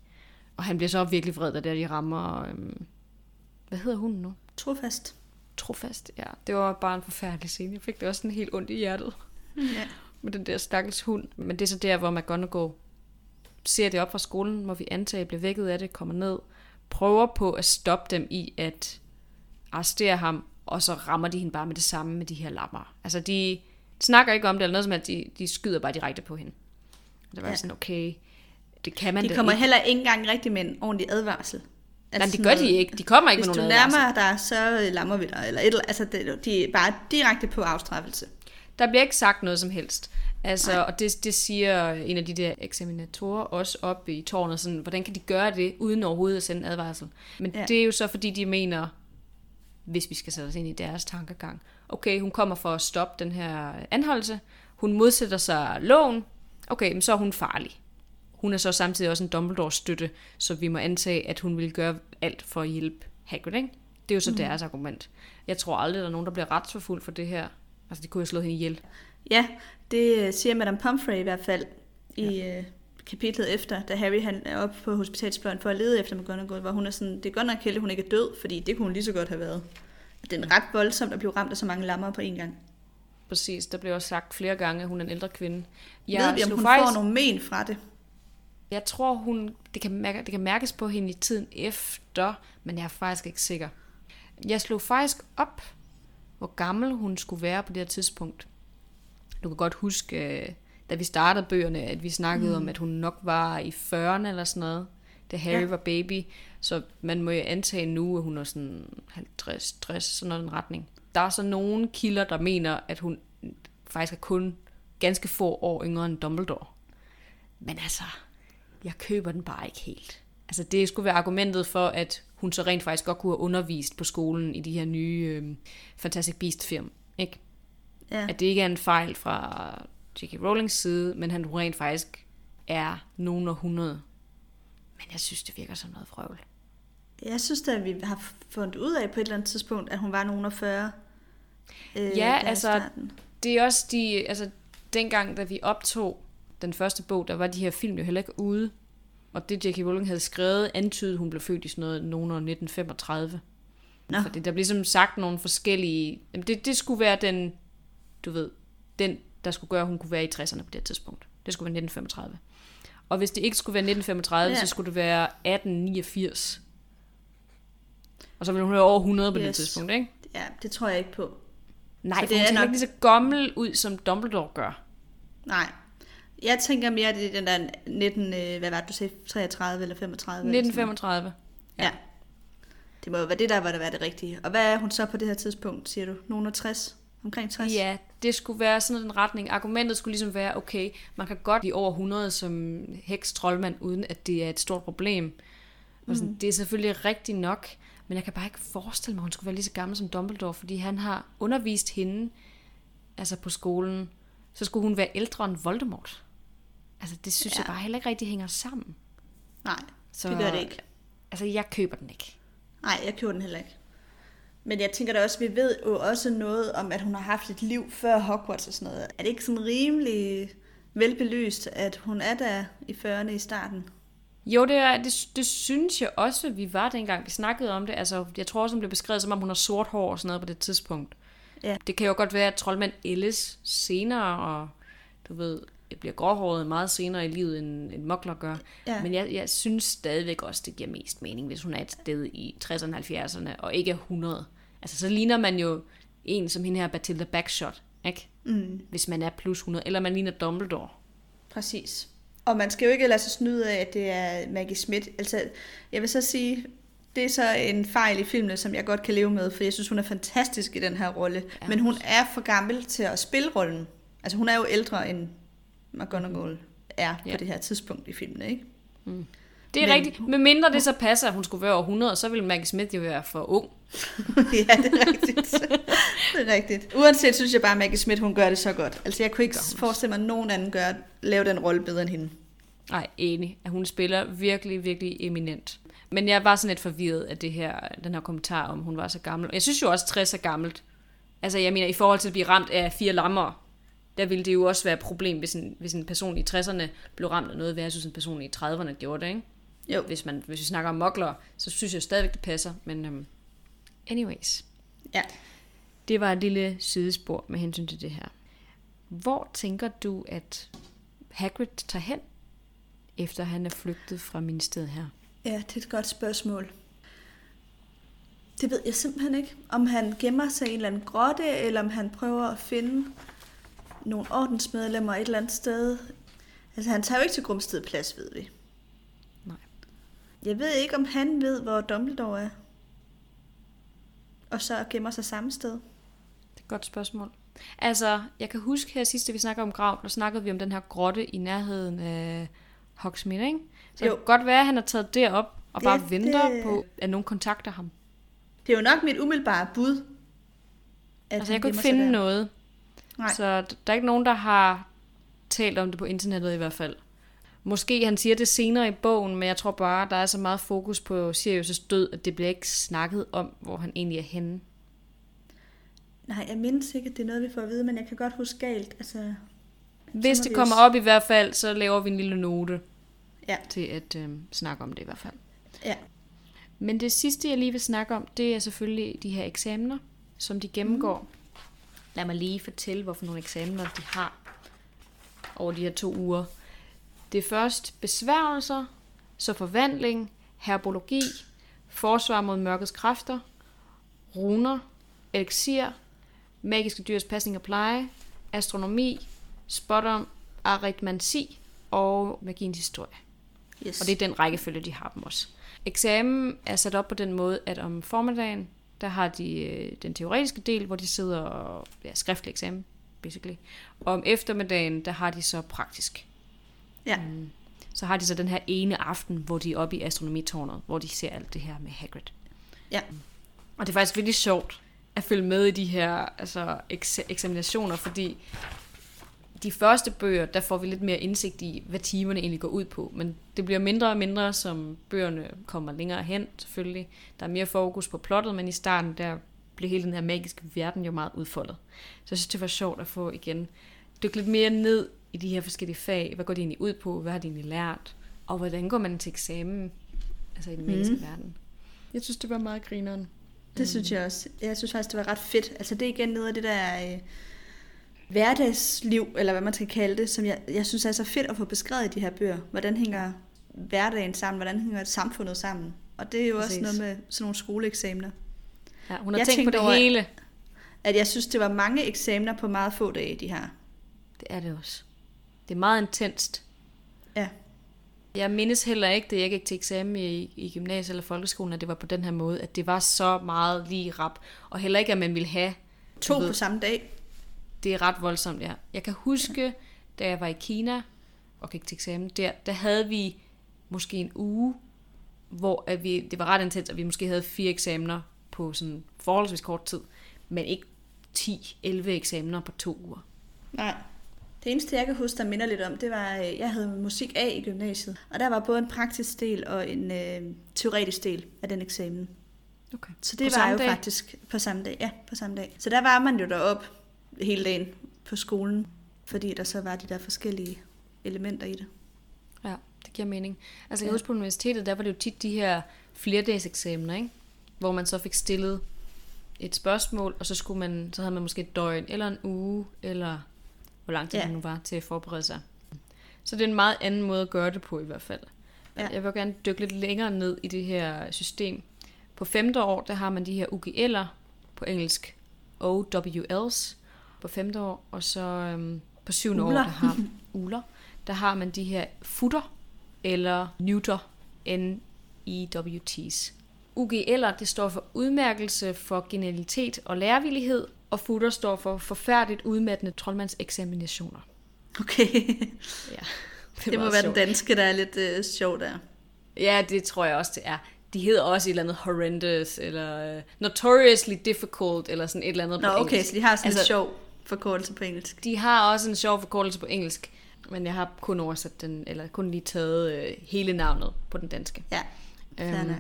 Og han bliver så virkelig vred, da de rammer... Øhm, hvad hedder hun nu? Trofast. Trofast, ja. Det var bare en forfærdelig scene. Jeg fik det også sådan helt ondt i hjertet. Ja. Med den der stakkels hund. Men det er så der, hvor McGonagall ser det op fra skolen, hvor vi antager, bliver vækket af det, kommer ned, prøver på at stoppe dem i at arrestere ham, og så rammer de hende bare med det samme med de her lammer. Altså de, snakker ikke om det, eller noget som at de, de skyder bare direkte på hende. Og det var Ja. sådan, okay, det kan man De kommer ikke. heller ikke engang rigtig med en ordentlig advarsel. Nej, det gør de ikke. De kommer ikke Hvis med du nogen advarsel. nærmer dig, så lammer vi dig. Eller et, eller- altså, det, de er bare direkte på afstraffelse. Der bliver ikke sagt noget som helst. Altså, og det, det siger en af de der eksaminatorer også op i tårnet, sådan, hvordan kan de gøre det, uden overhovedet at sende en advarsel? Men Ja. det er jo så, fordi de mener, hvis vi skal sætte os ind i deres tankegang, okay, hun kommer for at stoppe den her anholdelse, hun modsætter sig loven, okay, men så er hun farlig. Hun er så samtidig også en Dumbledore-støtte, så vi må antage, at hun vil gøre alt for at hjælpe Hagrid, ikke? Det er jo så mm. deres argument. Jeg tror aldrig, der er nogen, der bliver retsforfulgt for det her. Altså, de kunne jo slå hende ihjel. Ja, det øh, siger Madame Pomfrey i hvert fald i øh, kapitlet efter, da Harry han er oppe på hospitalsfløjen for at lede efter McGonagall, hvor hun er sådan, det er godt nok heldigt, hun ikke er død, fordi det kunne hun lige så godt have været. Det er ret voldsomt at blive ramt af så mange lammer på en gang. Præcis, der blev også sagt flere gange, at hun er en ældre kvinde. Jeg Ved vi, om hun faktisk- får nogle men fra det? Jeg tror, hun, det, kan mærke, det kan mærkes på hende i tiden efter, men jeg er faktisk ikke sikker. Jeg slog faktisk op, hvor gammel hun skulle være på det her tidspunkt. Du kan godt huske, øh, da vi startede bøgerne, at vi snakkede mm. om, at hun nok var i 40'erne eller sådan noget, da Harry Ja. var baby. Så man må jo antage nu, at hun er sådan 50, 60, sådan noget i den retning. Der er så nogle kilder, der mener, at hun faktisk er kun ganske få år yngre end Dumbledore. Men altså, jeg køber den bare ikke helt. Altså det skulle være argumentet for, at hun så rent faktisk godt kunne have undervist på skolen i de her nye øh, Fantastic Beast film. Ikke? Ja. At det ikke er en fejl fra J.K. Rowlings side, men han rent faktisk er nogen og hundrede. Men jeg synes, det virker som noget vrøvl. Jeg synes da, at vi har fundet ud af på et eller andet tidspunkt, at hun var nogen af 40. Øh, i altså. Det er også de, altså dengang, da vi optog den første bog, der var de her film jo heller ikke ude. Og det J.K. Rowling havde skrevet, antydede, hun blev født i sådan noget nogen år 1935. Nå. Fordi der blev ligesom sagt nogle forskellige... Jamen det, det skulle være den, du ved, den, der skulle gøre, at hun kunne være i 60'erne på det tidspunkt. Det skulle være 1935. Og hvis det ikke skulle være 1935, Ja. ja. så skulle det være 1889. Og så ville hun være over 100 på yes. det tidspunkt, ikke? Ja, det tror jeg ikke på. Nej, Så for det hun er nok- ikke lige så gammel ud, som Dumbledore gør. Nej. Jeg tænker mere, at det er den der 19, øh, hvad var det, du sagde, 33 eller 35? eller sådan noget. 1935. Ja. Det må jo være det, der var det, være det rigtige. Og hvad er hun så på det her tidspunkt, siger du? Nogen af 60? Omkring 60? Ja, det skulle være sådan en retning. Argumentet skulle ligesom være, okay, man kan godt blive over 100 som heks troldmand, uden at det er et stort problem. Og sådan, Det er selvfølgelig rigtigt nok, men jeg kan bare ikke forestille mig, at hun skulle være lige så gammel som Dumbledore, fordi han har undervist hende altså på skolen. Så skulle hun være ældre end Voldemort. Altså, det synes ja. jeg bare heller ikke rigtig hænger sammen. Nej, Så, det gør det ikke. Altså, jeg køber den ikke. Nej, jeg køber den heller ikke. Men jeg tænker da også, vi ved jo også noget om, at hun har haft et liv før Hogwarts og sådan noget. Er det ikke sådan rimelig velbelyst, at hun er der i 40'erne i starten? Jo, det, er, det, det synes jeg også, vi var dengang, vi snakkede om det. Altså, jeg tror også, hun blev beskrevet, som om hun har sort hår og sådan noget på det tidspunkt. Ja. Det kan jo godt være, at troldmand Ellis senere, og du ved, bliver gråhåret meget senere i livet, end en mokler gør. Ja. Men jeg, jeg synes stadigvæk også, det giver mest mening, hvis hun er et sted i 60'erne og 70'erne, og ikke er 100. Altså, så ligner man jo en som hende her, Bathilda Backshot, ikke? Mm, Hvis man er plus 100, eller man ligner Dumbledore. præcis. Og man skal jo ikke lade sig snyde af, at det er Maggie Smith. Altså, jeg vil så sige, det er så en fejl i filmene, som jeg godt kan leve med, for jeg synes, hun er fantastisk i den her rolle. Ja. Men hun er for gammel til at spille rollen. Altså, hun er jo ældre end McGonagall er på Ja. det her tidspunkt i filmene, ikke? Det er Men- rigtigt. Med mindre det så passer, at hun skulle være over 100, så ville Maggie Smith jo være for ung. [laughs] ja, det er rigtigt. det er rigtigt. Uanset synes jeg bare, at Maggie Smith, hun gør det så godt. Altså, jeg kunne ikke forestille mig, at nogen anden gør, lave den rolle bedre end hende. Nej, enig. At hun spiller virkelig, virkelig eminent. Men jeg var sådan lidt forvirret af det her, den her kommentar om, hun var så gammel. Jeg synes jo også, 60 er gammelt. Altså, jeg mener, i forhold til at blive ramt af fire lammer, der ville det jo også være et problem, hvis en, hvis en person i 60'erne blev ramt af noget, versus en person i 30'erne gjorde det, ikke? Jo. Hvis, man, hvis vi snakker om mokler, så synes jeg stadigvæk, det passer. Men um, anyways. Ja. Det var et lille sidespor med hensyn til det her. Hvor tænker du, at Hagrid tager hen, efter han er flygtet fra ministeriet her? Ja, det er et godt spørgsmål. Det ved jeg simpelthen ikke. Om han gemmer sig i en eller anden grotte, eller om han prøver at finde nogle ordensmedlemmer et eller andet sted. Altså, han tager jo ikke til Grumsted Plads, ved vi. Nej. Jeg ved ikke, om han ved, hvor Dumbledore er. Og så gemmer sig samme sted. Det er et godt spørgsmål. Altså, jeg kan huske her sidste, vi snakkede om grav, der snakkede vi om den her grotte i nærheden af Hogsmeade, ikke? Så jo. det kan godt være, at han er taget derop og bare Det- venter det- på, at nogen kontakter ham. Det er jo nok mit umiddelbare bud. At Altså, jeg kunne ikke finde noget. Nej. Så der er ikke nogen, der har talt om det på internettet i hvert fald. Måske han siger det senere i bogen, men jeg tror bare, der er så meget fokus på Sirius' død, at det bliver ikke snakket om, hvor han egentlig er henne. Nej, jeg mindes ikke, at det er noget, vi får at vide, men jeg kan godt huske galt. Altså, Hvis det kommer op i hvert fald, så laver vi en lille note Ja. til at øh, snakke om det i hvert fald. Ja. Men det sidste, jeg lige vil snakke om, det er selvfølgelig de her eksamener, som de gennemgår. Mm. Lad mig lige fortælle, hvorfor nogle eksamener de har over de her to uger. Det er først besværgelser, så forvandling, herbologi, forsvar mod mørkets kræfter, runer, elixir, magiske dyrs pasning og pleje, astronomi, spådom, aritmansi og magiens historie. Yes. Og det er den rækkefølge, de har dem også. Eksamen er sat op på den måde, at om formiddagen, der har de øh, den teoretiske del, hvor de sidder og ja, skriftlig eksamen, basically. Og om eftermiddagen, der har de så praktisk. Ja. Mm. Så har de så den her ene aften, hvor de er oppe i astronomitårnet, hvor de ser alt det her med Hagrid. Ja. Og det er faktisk virkelig sjovt at følge med i de her altså, eks- eksaminationer, fordi de første bøger, der får vi lidt mere indsigt i, hvad timerne egentlig går ud på. Men det bliver mindre og mindre, som bøgerne kommer længere hen, selvfølgelig. Der er mere fokus på plottet, men i starten, der blev hele den her magiske verden jo meget udfoldet. Så jeg synes, det var sjovt at få igen dykke lidt mere ned i de her forskellige fag. Hvad går de egentlig ud på? Hvad har de egentlig lært? Og hvordan går man til eksamen? Altså i den magiske mm. verden. Jeg synes, det var meget grineren. Det synes jeg også. Jeg synes faktisk, det var ret fedt. Altså det er igen noget af det der øh, hverdagsliv, eller hvad man skal kalde det, som jeg, jeg synes er så fedt at få beskrevet i de her bøger. Hvordan hænger hverdagen sammen? Hvordan hænger samfundet sammen? Og det er jo Præcis. også noget med sådan nogle skoleeksamener. Ja, hun har Jeg tænkt på det over- hele. At jeg synes, det var mange eksamener på meget få dage, de her. Det er det også. Det er meget intenst. Ja. Jeg mindes heller ikke, da jeg gik til eksamen i, i gymnasiet eller folkeskolen, at det var på den her måde, at det var så meget lige rap. Og heller ikke, at man ville have To ved, på samme dag. Det er ret voldsomt, ja. Jeg kan huske, ja. da jeg var i Kina og gik til eksamen der, der havde vi måske en uge, hvor at vi, det var ret intens, at vi måske havde fire eksamener på sådan forholdsvis kort tid, men ikke 10-11 eksamener på to uger. Nej. Det eneste, jeg kan huske, der minder lidt om, det var, øh, jeg havde musik A i gymnasiet. Og der var både en praktisk del og en øh, teoretisk del af den eksamen. Okay. Så det På var jo dag? faktisk på samme dag. Ja, på samme dag. Så der var man jo derop hele dagen på skolen, fordi der så var de der forskellige elementer i det. Ja, det giver mening. Altså, jeg Ja. kan huske på universitetet, der var det jo tit de her flerdags eksamener, ikke? Hvor man så fik stillet et spørgsmål, og så, skulle man, så havde man måske et døgn, eller en uge, eller hvor lang tid Ja. det nu var til at forberede sig. Så det er en meget anden måde at gøre det på i hvert fald. Ja. Jeg vil gerne dykke lidt længere ned i det her system. På femte år, der har man de her UGL'er, på engelsk OWLs, på femte år, og så øhm, på syvende år, Uler. der har [laughs] uler, der har man de her futter, eller neuter, N-E-W-T's. UGL'er, det står for udmærkelse for genialitet og lærevillighed, og futter står for forfærdeligt udmattende troldmandseksaminationer. Okay. Ja, Det, [laughs] det må være sjovt. den danske, der er lidt øh, sjov der. Ja, det tror jeg også, det er. De hedder også et eller andet horrendous, eller uh, notoriously difficult, eller sådan et eller andet Nå, på okay, engelsk. så de har sådan altså, en sjov forkortelse på engelsk. De har også en sjov forkortelse på engelsk, men jeg har kun oversat den, eller kun lige taget øh, hele navnet på den danske. Ja, nok.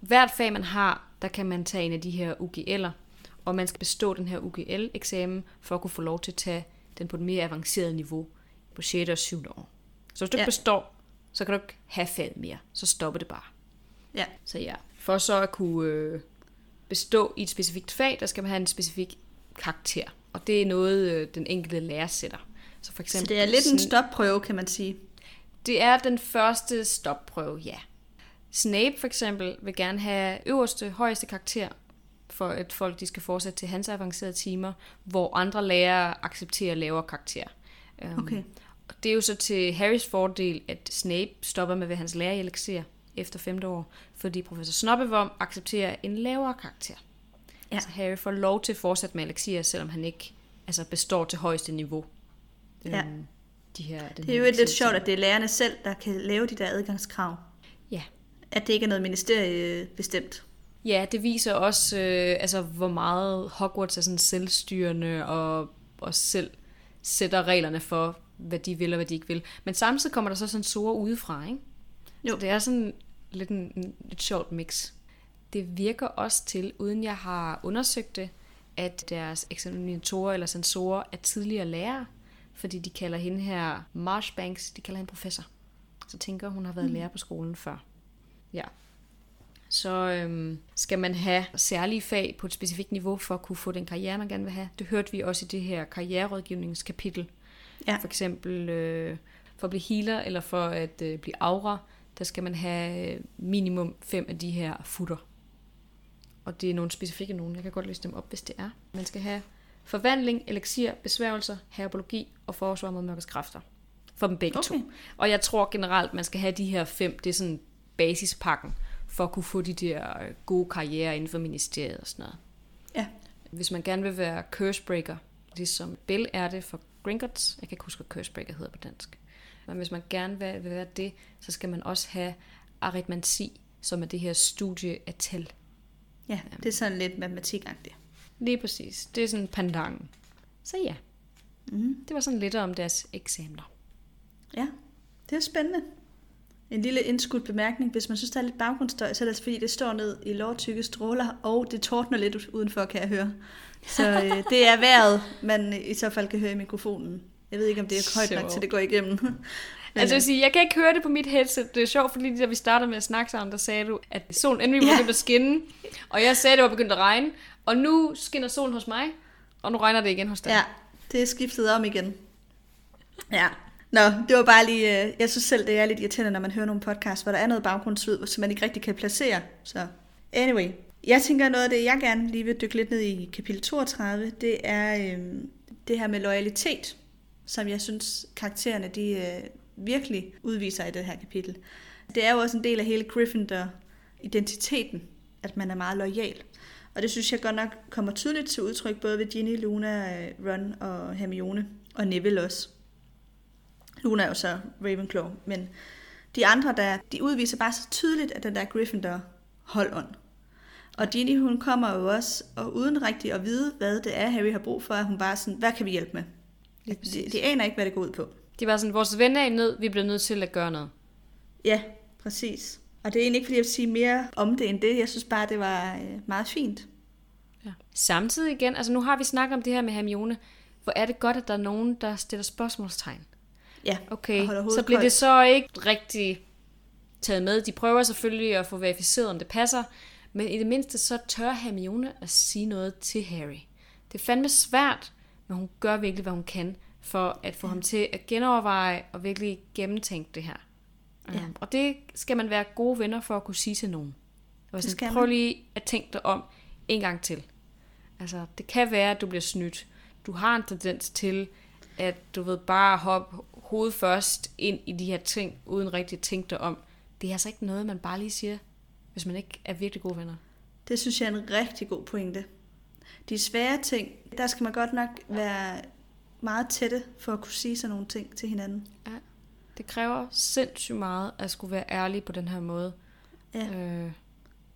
hvert fag, man har, der kan man tage en af de her UGL'er, og man skal bestå den her UGL-eksamen, for at kunne få lov til at tage den på et mere avanceret niveau på 6. og 7. år. Så hvis du ikke Ja. består, så kan du ikke have faget mere. Så stopper det bare. Ja, Så ja, for så at kunne øh, bestå i et specifikt fag, der skal man have en specifik karakter. Og det er noget, øh, den enkelte lærer sætter. Så, for så eksempel, det er lidt en stopprøve, kan man sige. det er den første stopprøve, ja. Snape for eksempel vil gerne have øverste, højeste karakter, for at folk de skal fortsætte til hans avancerede timer, hvor andre lærere accepterer lavere karakter. Øhm, Okay. og det er jo så til Harrys fordel, at Snape stopper med at være hans lærer i elixir efter femte år, fordi professor Snobbevom accepterer en lavere karakter. Ja. Så Harry får lov til at fortsætte med elixir, selvom han ikke altså består til højeste niveau. Ja. Øhm, de her, den Det er jo lidt sjovt, at det er lærerne selv, der kan lave de der adgangskrav. Ja. At det ikke er noget ministerie bestemt. Ja, det viser også, øh, altså, hvor meget Hogwarts er sådan selvstyrende og, og selv sætter reglerne for, hvad de vil og hvad de ikke vil. Men samtidig kommer der så sensorer udefra, ikke? Jo. Så det er sådan lidt en, en, et sjovt mix. Det virker også til, uden jeg har undersøgt det, at deres eksaminatorer eller sensorer er tidligere lærere, fordi de kalder hende her Marshbanks, de kalder hende professor. Så tænker hun har været lærer på skolen før. Ja. Så øhm, skal man have særlige fag på et specifikt niveau for at kunne få den karriere, man gerne vil have. Det hørte vi også i det her karriererådgivningskapitel. Ja. For eksempel øh, for at blive healer eller for at øh, blive aura, der skal man have øh, minimum fem af de her futter. Og det er nogle specifikke nogen. Jeg kan godt læse dem op, hvis det er. Man skal have forvandling, elixir, besværgelser, herbologi og forsvar mod mørkets kræfter. For dem begge Okay. to. Og jeg tror generelt, man skal have de her fem. Det er sådan basispakken for at kunne få de der øh, gode karrierer inden for ministeriet og sådan noget. Ja. Hvis man gerne vil være cursebreaker, ligesom Bill er det for Gringotts, jeg kan ikke huske, hvad cursebreaker hedder på dansk, men hvis man gerne vil, vil være det, så skal man også have aritmansi, som er det her studie af tal. Ja, det er sådan lidt matematikagtigt. Lige præcis. Det er sådan pandangen. Så ja, Mm. det var sådan lidt om deres eksamener. Ja, det er spændende. En lille indskudt bemærkning. Hvis man synes, der er lidt baggrundsstøj, så er det fordi, det står ned i lovtykke stråler, og det tordner lidt udenfor, kan jeg høre. Så øh, [laughs] det er vejret, man i så fald kan høre i mikrofonen. Jeg ved ikke, om det er højt nok, til det går igennem. Altså jeg øh, sige, jeg kan ikke høre det på mit headset. Det er sjovt, fordi da vi startede med at snakke sammen, der sagde du, at solen endelig Ja. begyndte at skinne. Og jeg sagde, at det var begyndt at regne. Og nu skinner solen hos mig, og nu regner det igen hos dig. Ja, det er skiftet om igen. Ja. Nå, det var bare lige, øh, jeg synes selv, det er lidt irriterende, når man hører nogle podcasts, hvor der er noget baggrundslyd, som man ikke rigtig kan placere. Så anyway, jeg tænker noget af det, jeg gerne lige vil dykke lidt ned i kapitel 32, det er øh, det her med loyalitet, som jeg synes karaktererne de øh, virkelig udviser i det her kapitel. Det er jo også en del af hele Gryffindor-identiteten, at man er meget lojal. Og det synes jeg godt nok kommer tydeligt til udtryk, både ved Ginny, Luna, øh, Ron og Hermione, og Neville også. Luna er jo så Ravenclaw, men de andre, der, de udviser bare så tydeligt, at den der Gryffindor holdånd. Og Ginny, hun kommer jo også, og uden rigtig at vide, hvad det er, Harry har brug for, er hun bare sådan, hvad kan vi hjælpe med? Lige De, de aner ikke, hvad det går ud på. Det var sådan, vores ven er i nød, vi bliver nødt til at gøre noget. Ja, præcis. Og det er egentlig ikke, fordi jeg vil sige mere om det end det. Jeg synes bare, det var øh, meget fint. Ja. Samtidig igen, altså nu har vi snakket om det her med Hermione. Hvor er det godt, at der er nogen, der stiller spørgsmålstegn. Ja, Okay, så bliver det så ikke rigtig taget med. De prøver selvfølgelig at få verificeret, om det passer. Men i det mindste, så tør Hermione at sige noget til Harry. Det er fandme svært, men hun gør virkelig, hvad hun kan, for at få ja. ham til at genoverveje og virkelig gennemtænke det her. Ja. Um, og det skal man være gode venner for at kunne sige til nogen. Og sådan, skal prøv lige at tænke dig om en gang til. Altså, det kan være, at du bliver snydt. Du har en tendens til, at du ved bare hoppe hovedet først ind i de her ting, uden rigtig at tænke dig om. Det er altså ikke noget, man bare lige siger, hvis man ikke er virkelig gode venner. Det synes jeg er en rigtig god pointe. De svære ting, der skal man godt nok være meget tætte for at kunne sige sådan nogle ting til hinanden. Ja. Det kræver sindssygt meget at skulle være ærlig på den her måde. Ja. Øh,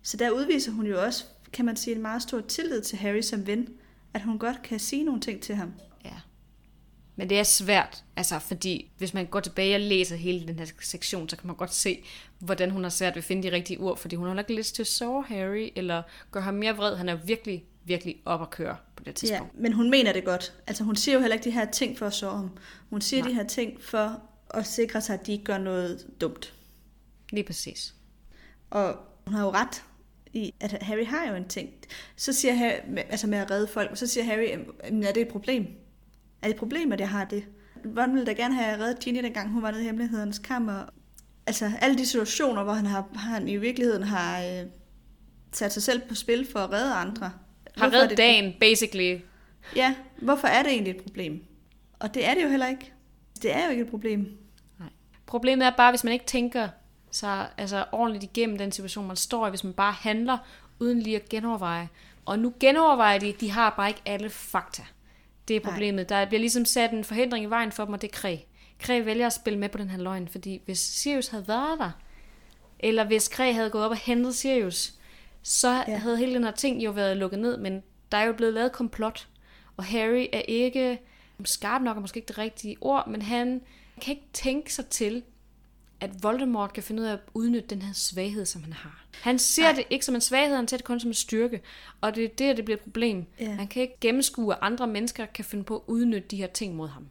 Så der udviser hun jo også, kan man sige, en meget stor tillid til Harry som ven, at hun godt kan sige nogle ting til ham. ja. Men det er svært, altså fordi hvis man går tilbage og læser hele den her sektion, så kan man godt se, hvordan hun har svært ved at finde de rigtige ord, fordi hun har ikke lyst til at sove Harry, eller gøre ham mere vred. Han er virkelig, virkelig op at køre på det Ja, tidspunkt. men hun mener det godt. Altså hun siger jo heller ikke de her ting for at sove ham. Hun siger Nej. de her ting for at sikre sig, at de ikke gør noget dumt. Lige præcis. Og hun har jo ret i, at Harry har jo en ting. Så siger Harry, altså med at redde folk, og så siger Harry, "Jamen, er det et problem? Er det et problem, at jeg har det? Ron ville da gerne have reddet Ginny, dengang hun var nede i hemmelighedens kammer. Altså alle de situationer, hvor han, har, han i virkeligheden har øh, sat sig selv på spil for at redde andre. Har reddet det- dagen, basically. Ja, hvorfor er det egentlig et problem? Og det er det jo heller ikke. Det er jo ikke et problem. Problemet er bare, hvis man ikke tænker sig altså, ordentligt igennem den situation, man står i, hvis man bare handler uden lige at genoverveje. Og nu genovervejer de, de har bare ikke alle fakta. Det er Nej. problemet. Der bliver ligesom sat en forhindring i vejen for dem, og det er Kræ. Kræ vælger at spille med på den her løgn, fordi hvis Sirius havde været der, eller hvis Kræ havde gået op og hentet Sirius, så Ja. havde hele den her ting jo været lukket ned, men der er jo blevet lavet komplot, og Harry er ikke skarp nok, er måske ikke det rigtige ord, men han kan ikke tænke sig til, at Voldemort kan finde ud af at udnytte den her svaghed, som han har. Han ser. Nej. det ikke som en svaghed, han ser det kun som en styrke. Og det er der, det bliver et problem. Ja. Han kan ikke gennemskue, at andre mennesker kan finde på at udnytte de her ting mod ham.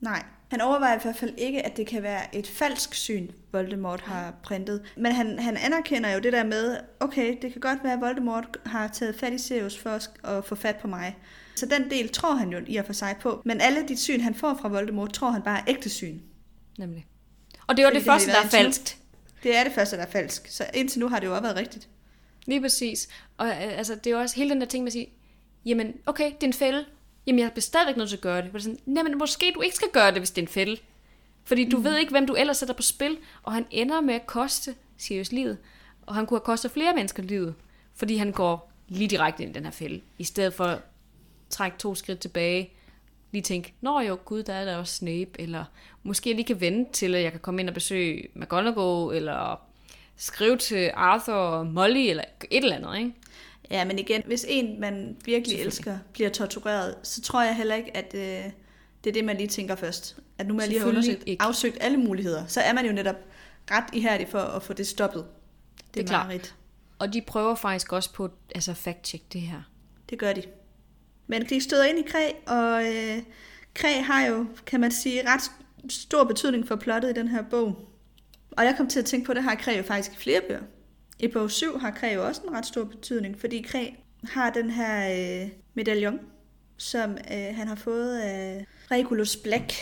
Nej. Han overvejer i hvert fald ikke, at det kan være et falsk syn, Voldemort har printet. Men han, han anerkender jo det der med, okay, det kan godt være, at Voldemort har taget fat i Sirius for at, få fat på mig. Så den del tror han jo i og for sig på. Men alle de syn, han får fra Voldemort, tror han bare er ægte syn. Nemlig. Og det var Fordi det første, der er falskt. Det er det første, der er falsk. Så indtil nu har det jo også været rigtigt. Lige præcis. Og øh, altså, det er jo også hele den der ting med at sige, jamen, okay, det er en fælde. Jamen, jeg er stadigvæk nødt til at gøre det. Hvor det er sådan, nej, men måske du ikke skal gøre det, hvis det er en fælde. Fordi du mm. ved ikke, hvem du ellers sætter på spil. Og han ender med at koste Sirius livet. Og han kunne have kostet flere mennesker livet. Fordi han går lige direkte ind i den her fælde. I stedet for at trække to skridt tilbage. Lige tænke, nå jo, gud, der er der også Snape. Eller måske jeg lige kan vente til, at jeg kan komme ind og besøge McGonagall. Eller skrive til Arthur og Molly. Eller et eller andet, ikke? Ja, men igen, hvis en, man virkelig elsker, bliver tortureret, så tror jeg heller ikke, at øh, det er det, man lige tænker først. At nu man lige har undersøgt, ikke. afsøgt alle muligheder, så er man jo netop ret ihærdig for at få det stoppet. Det, Det er klart. mareridt. Og de prøver faktisk også på altså fact-check det her. Det gør de. Men de støder ind i Kræ, og øh, Kræ har jo, kan man sige, ret stor betydning for plottet i den her bog. Og jeg kom til at tænke på, at det har Kræ jo faktisk i flere bøger. I bog 7 har Kræ jo også en ret stor betydning, fordi Kræ har den her øh, medaljon, som øh, han har fået af Regulus Black.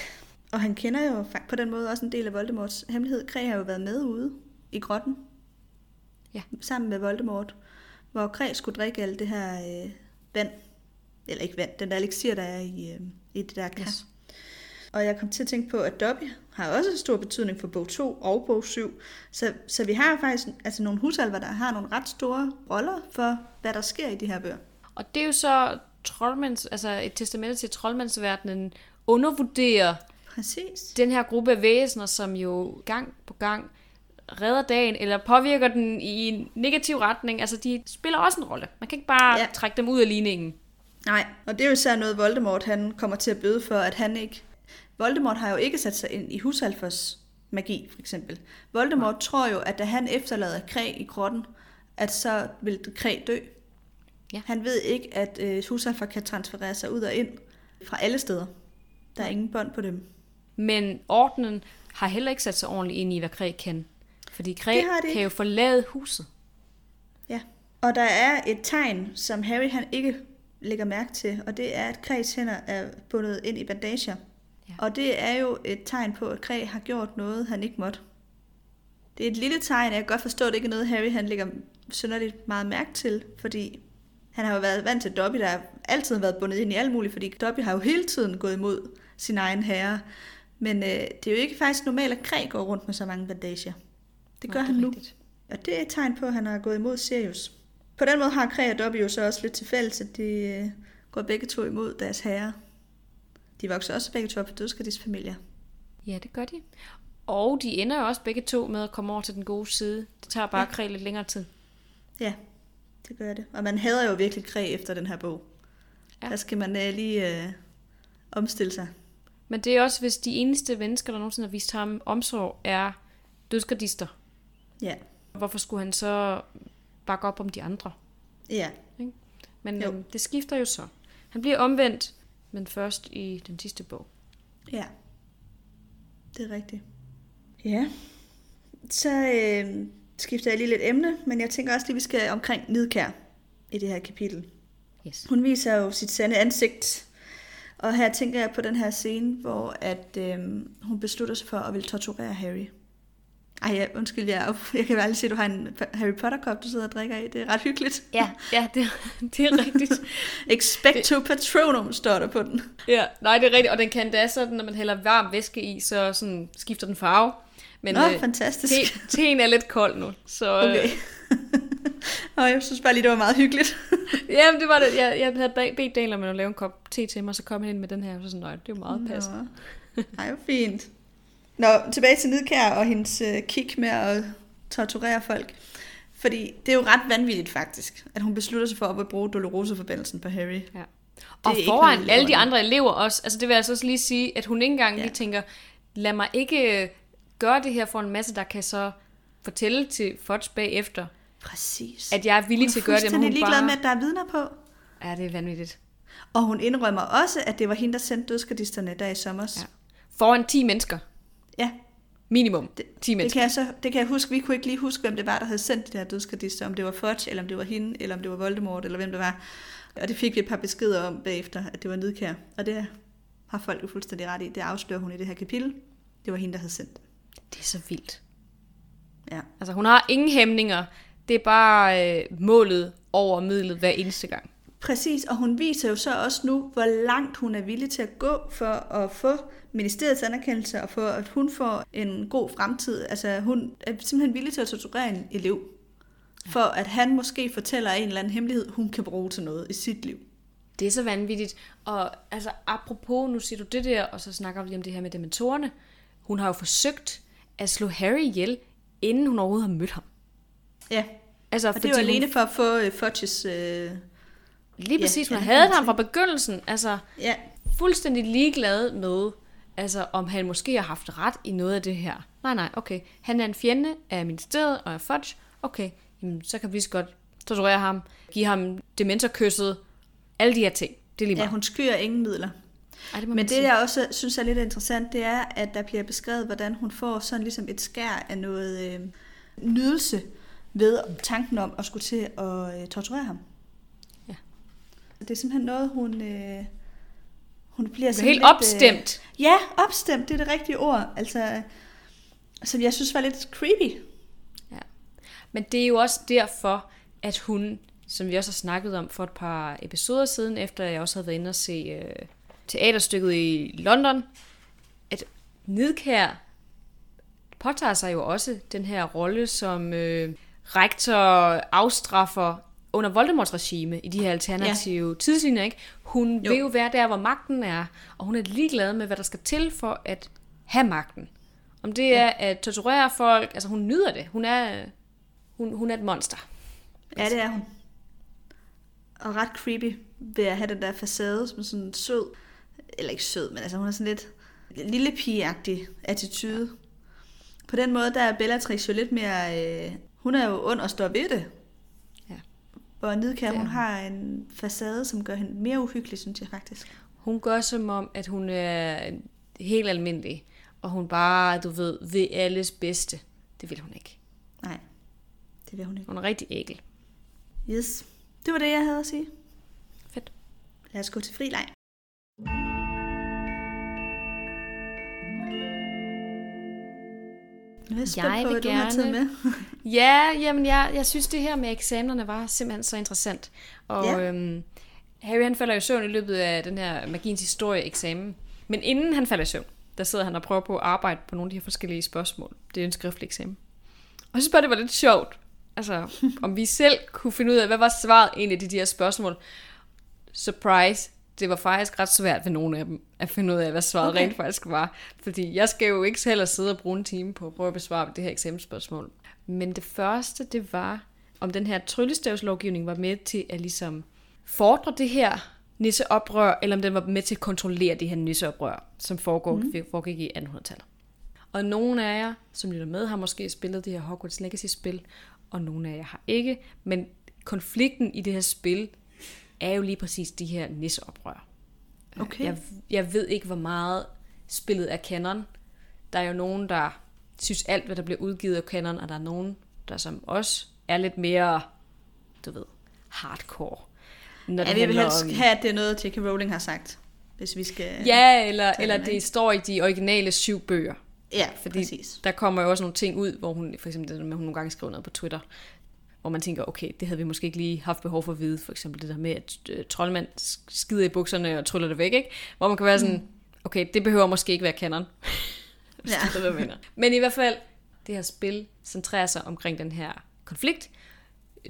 Og han kender jo på den måde også en del af Voldemorts hemmelighed. Kræ har jo været med ude i grotten. Ja. Sammen med Voldemort. Hvor Kræ skulle drikke alt det her øh, vand. Eller ikke vand, den der elixir, der er i, øh, i det der kar. Yes. Og jeg kom til at tænke på, at Dobby har også stor betydning for bog 2 og bog 7. Så, så vi har faktisk altså nogle husalver, der har nogle ret store roller for, hvad der sker i de her bøger. Og det er jo så troldmands, altså et testamente til troldmandsverdenen undervurderer Præcis. den her gruppe af væsener, som jo gang på gang redder dagen, eller påvirker den i en negativ retning. Altså, de spiller også en rolle. Man kan ikke bare ja. trække dem ud af ligningen. Nej, og det er jo især noget, Voldemort han kommer til at bøde for, at han ikke... Voldemort har jo ikke sat sig ind i Husalfers magi, for eksempel. Voldemort tror jo, at da han efterlader Kræ i grotten, at så vil Kræ dø. Ja. Han ved ikke, at øh, Husalfer kan transferere sig ud og ind fra alle steder. Der er ingen bånd på dem. Men ordenen har heller ikke sat sig ordentligt ind i, hvad Kræ kan. Fordi Kræ kan jo forlade huset. Ja. Og der er et tegn, som Harry han ikke lægger mærke til, og det er, at Kræs hænder er bundet ind i bandager. Ja. Og det er jo et tegn på, at Kræ har gjort noget, han ikke måtte. Det er et lille tegn, jeg kan godt forstå, at det ikke er noget, Harry han lægger synderligt meget mærke til, fordi han har jo været vant til Dobby, der altid har været bundet ind i alt muligt, fordi Dobby har jo hele tiden gået imod sin egen herre. Men øh, det er jo ikke faktisk normalt, at Kræ går rundt med så mange bandager. Det gør Nej, han er nu. rigtigt. Og det er et tegn på, at han har gået imod Sirius. På den måde har Kræ og Dobby jo så også lidt til fælles, at de øh, går begge to imod deres herre. De vokser også begge to op på dødskadis familier. Ja, det gør de. Og de ender jo også begge to med at komme over til den gode side. Det tager bare Ja. Kræ lidt længere tid. Ja, det gør det. Og man hader jo virkelig Kræ efter den her bog. Ja. Der skal man øh, lige øh, omstille sig. Men det er også, hvis de eneste mennesker, der nogensinde har vist ham omsorg, er dødsgardister. Ja, Hvorfor skulle han så bakke op om de andre? ja. Men Jo. øhm, det skifter jo så. Han bliver omvendt, men først i den sidste bog. Ja, det er rigtigt. Ja, så øh, skifter jeg lige lidt emne, men jeg tænker også lige, vi skal omkring Nidkær i det her kapitel. Yes. Hun viser jo sit sande ansigt, og her tænker jeg på den her scene, hvor at, øh, hun beslutter sig for at vil torturere Harry. Ej, ja, undskyld, jeg, jeg kan ærligt se, at du har en Harry Potter-kop, du sidder og drikker i. Det er ret hyggeligt. Ja, ja det, det er rigtigt. [laughs] Expecto Patronum står der på den. Ja, nej, det er rigtigt. Og den kan da sådan, når man hælder varm væske i, så sådan skifter den farve. Men, Nå, øh, fantastisk. Te, teen er lidt kold nu, så... Okay. [laughs] og jeg synes bare lige, det var meget hyggeligt. [laughs] Jamen, det var det. Jeg, jeg havde bedt Daniel om at lave en kop te til mig, så kom han ind med den her, og så sådan, nej, det er jo meget passende. Ej, hvor fint. Nå, tilbage til Nidkær og hendes øh, kick med at torturere folk. Fordi det er jo ret vanvittigt faktisk, at hun beslutter sig for at bruge Dolorosa-forbindelsen på Harry. Ja. Og foran noget, alle de andre elever også. Altså det vil jeg så også lige sige, at hun ikke engang ja. lige tænker, lad mig ikke gøre det her for en masse, der kan så fortælle til Fudge bagefter. Præcis. At jeg er villig til at gøre det, men hun er ligeglad bare... med, at der er vidner på. Ja, det er vanvittigt. Og hun indrømmer også, at det var hende, der sendte dødskadisterne der i sommer. Ja. Foran 10 mennesker. Ja. Minimum 10 mennesker. Det kan, jeg så, det kan jeg huske. Vi kunne ikke lige huske, hvem det var, der havde sendt de der dødskadister. Om det var Fudge, eller om det var hende, eller om det var Voldemort, eller hvem det var. Og det fik vi et par beskeder om bagefter, at det var Nidkær. Og det har folk jo fuldstændig ret i. Det afslører hun i det her kapitel. Det var hende, der havde sendt Det er så vildt. Ja. Altså hun har ingen hæmninger. Det er bare øh, målet over midlet hver eneste gang. Præcis, og hun viser jo så også nu, hvor langt hun er villig til at gå for at få ministeriets anerkendelse og for at hun får en god fremtid. Altså hun er simpelthen villig til at torturere en elev, for at han måske fortæller en eller anden hemmelighed, hun kan bruge til noget i sit liv. Det er så vanvittigt. Og altså apropos, nu siger du det der, og så snakker vi om det her med dementorerne. Hun har jo forsøgt at slå Harry ihjel, inden hun overhovedet har mødt ham. Ja, altså, og det var alene hun... for at få uh, Fudges... Uh... Lige præcis, ja, hun havde ham fra begyndelsen. Altså, ja. fuldstændig ligeglad med, altså, om han måske har haft ret i noget af det her. Nej, nej, okay. Han er en fjende af ministeriet og af Fudge. Okay, jamen, så kan vi så godt torturere ham, give ham dementorkysset, alle de her ting. Det er lige meget. Ja, hun skyer ingen midler. Ej, det Men det, sige. jeg også synes er lidt interessant, det er, at der bliver beskrevet, hvordan hun får sådan ligesom et skær af noget øh, nydelse ved tanken om at skulle til at øh, torturere ham. Det er simpelthen noget, hun... Øh, hun bliver sådan helt lidt, opstemt. Øh, ja, opstemt, det er det rigtige ord. Altså, som jeg synes var lidt creepy. Ja. Men det er jo også derfor, at hun, som vi også har snakket om for et par episoder siden, efter jeg også havde været inde og se øh, teaterstykket i London, at Nidkær påtager sig jo også den her rolle som øh, rektor afstraffer under Voldemorts regime i de her alternative ja. tidslinjer. Ikke? Hun jo. vil jo være der, hvor magten er, og hun er ligeglad med, hvad der skal til for at have magten. Om det ja. er at torturere folk, altså hun nyder det. Hun er, hun, hun er et monster. Ja, det er hun. Og ret creepy ved at have den der facade som sådan sød eller ikke sød, men altså hun har sådan lidt lille pigeagtig attitude. På den måde, der er Bellatrix jo lidt mere, øh, hun er jo ond og står ved det. Ja. Hvor Nidkær, hun har en facade, som gør hende mere uhyggelig, synes jeg faktisk. Hun gør som om, at hun er helt almindelig, og hun bare, du ved, ved alles bedste. Det vil hun ikke. Nej, det vil hun ikke. Hun er rigtig ægel. Yes, det var det, jeg havde at sige. Fedt. Lad os gå til fri leg. Jeg jeg på, vil hvad gerne... du har med. [laughs] ja, jamen jeg, jeg synes, det her med eksamenerne var simpelthen så interessant. Og ja. øhm, Harry han falder i søvn i løbet af den her magiens historie eksamen. Men inden han falder i søvn, der sidder han og prøver på at arbejde på nogle af de her forskellige spørgsmål. Det er en skriftlig eksamen. Og synes bare, det var lidt sjovt. Altså, [laughs] om vi selv kunne finde ud af, hvad var svaret egentlig af de her spørgsmål. Surprise, det var faktisk ret svært ved nogle af dem at finde ud af, hvad svaret okay. rent faktisk var. Fordi jeg skal jo ikke heller sidde og bruge en time på at prøve at besvare det her eksamensspørgsmål. Men det første, det var, om den her tryllestavslovgivning var med til at ligesom fordre det her nisseoprør, eller om den var med til at kontrollere det her nisseoprør, som foregår, mm. foregik i 1800-tallet. Og nogle af jer, som lytter med, har måske spillet det her Hogwarts Legacy-spil, og nogle af jer har ikke. Men konflikten i det her spil er jo lige præcis de her nisseoprør. Okay. Jeg, jeg ved ikke, hvor meget spillet er canon. Der er jo nogen, der synes alt, hvad der bliver udgivet af canon, og der er nogen, der som os er lidt mere, du ved, hardcore. Når ja, vi vil helst om... have, at det er noget, J.K. Rowling har sagt, hvis vi skal... Ja, eller, eller det står i de originale syv bøger. Ja, Fordi præcis. der kommer jo også nogle ting ud, hvor hun, for eksempel hun nogle gange skriver noget på Twitter, hvor man tænker, okay, det havde vi måske ikke lige haft behov for at vide. For eksempel det der med, at øh, troldmand skider i bukserne og tryller det væk, ikke? Hvor man kan være sådan, okay, det behøver måske ikke være. [laughs] Hvis Ja. ved, hvad mener. Men i hvert fald, det her spil centrerer sig omkring den her konflikt.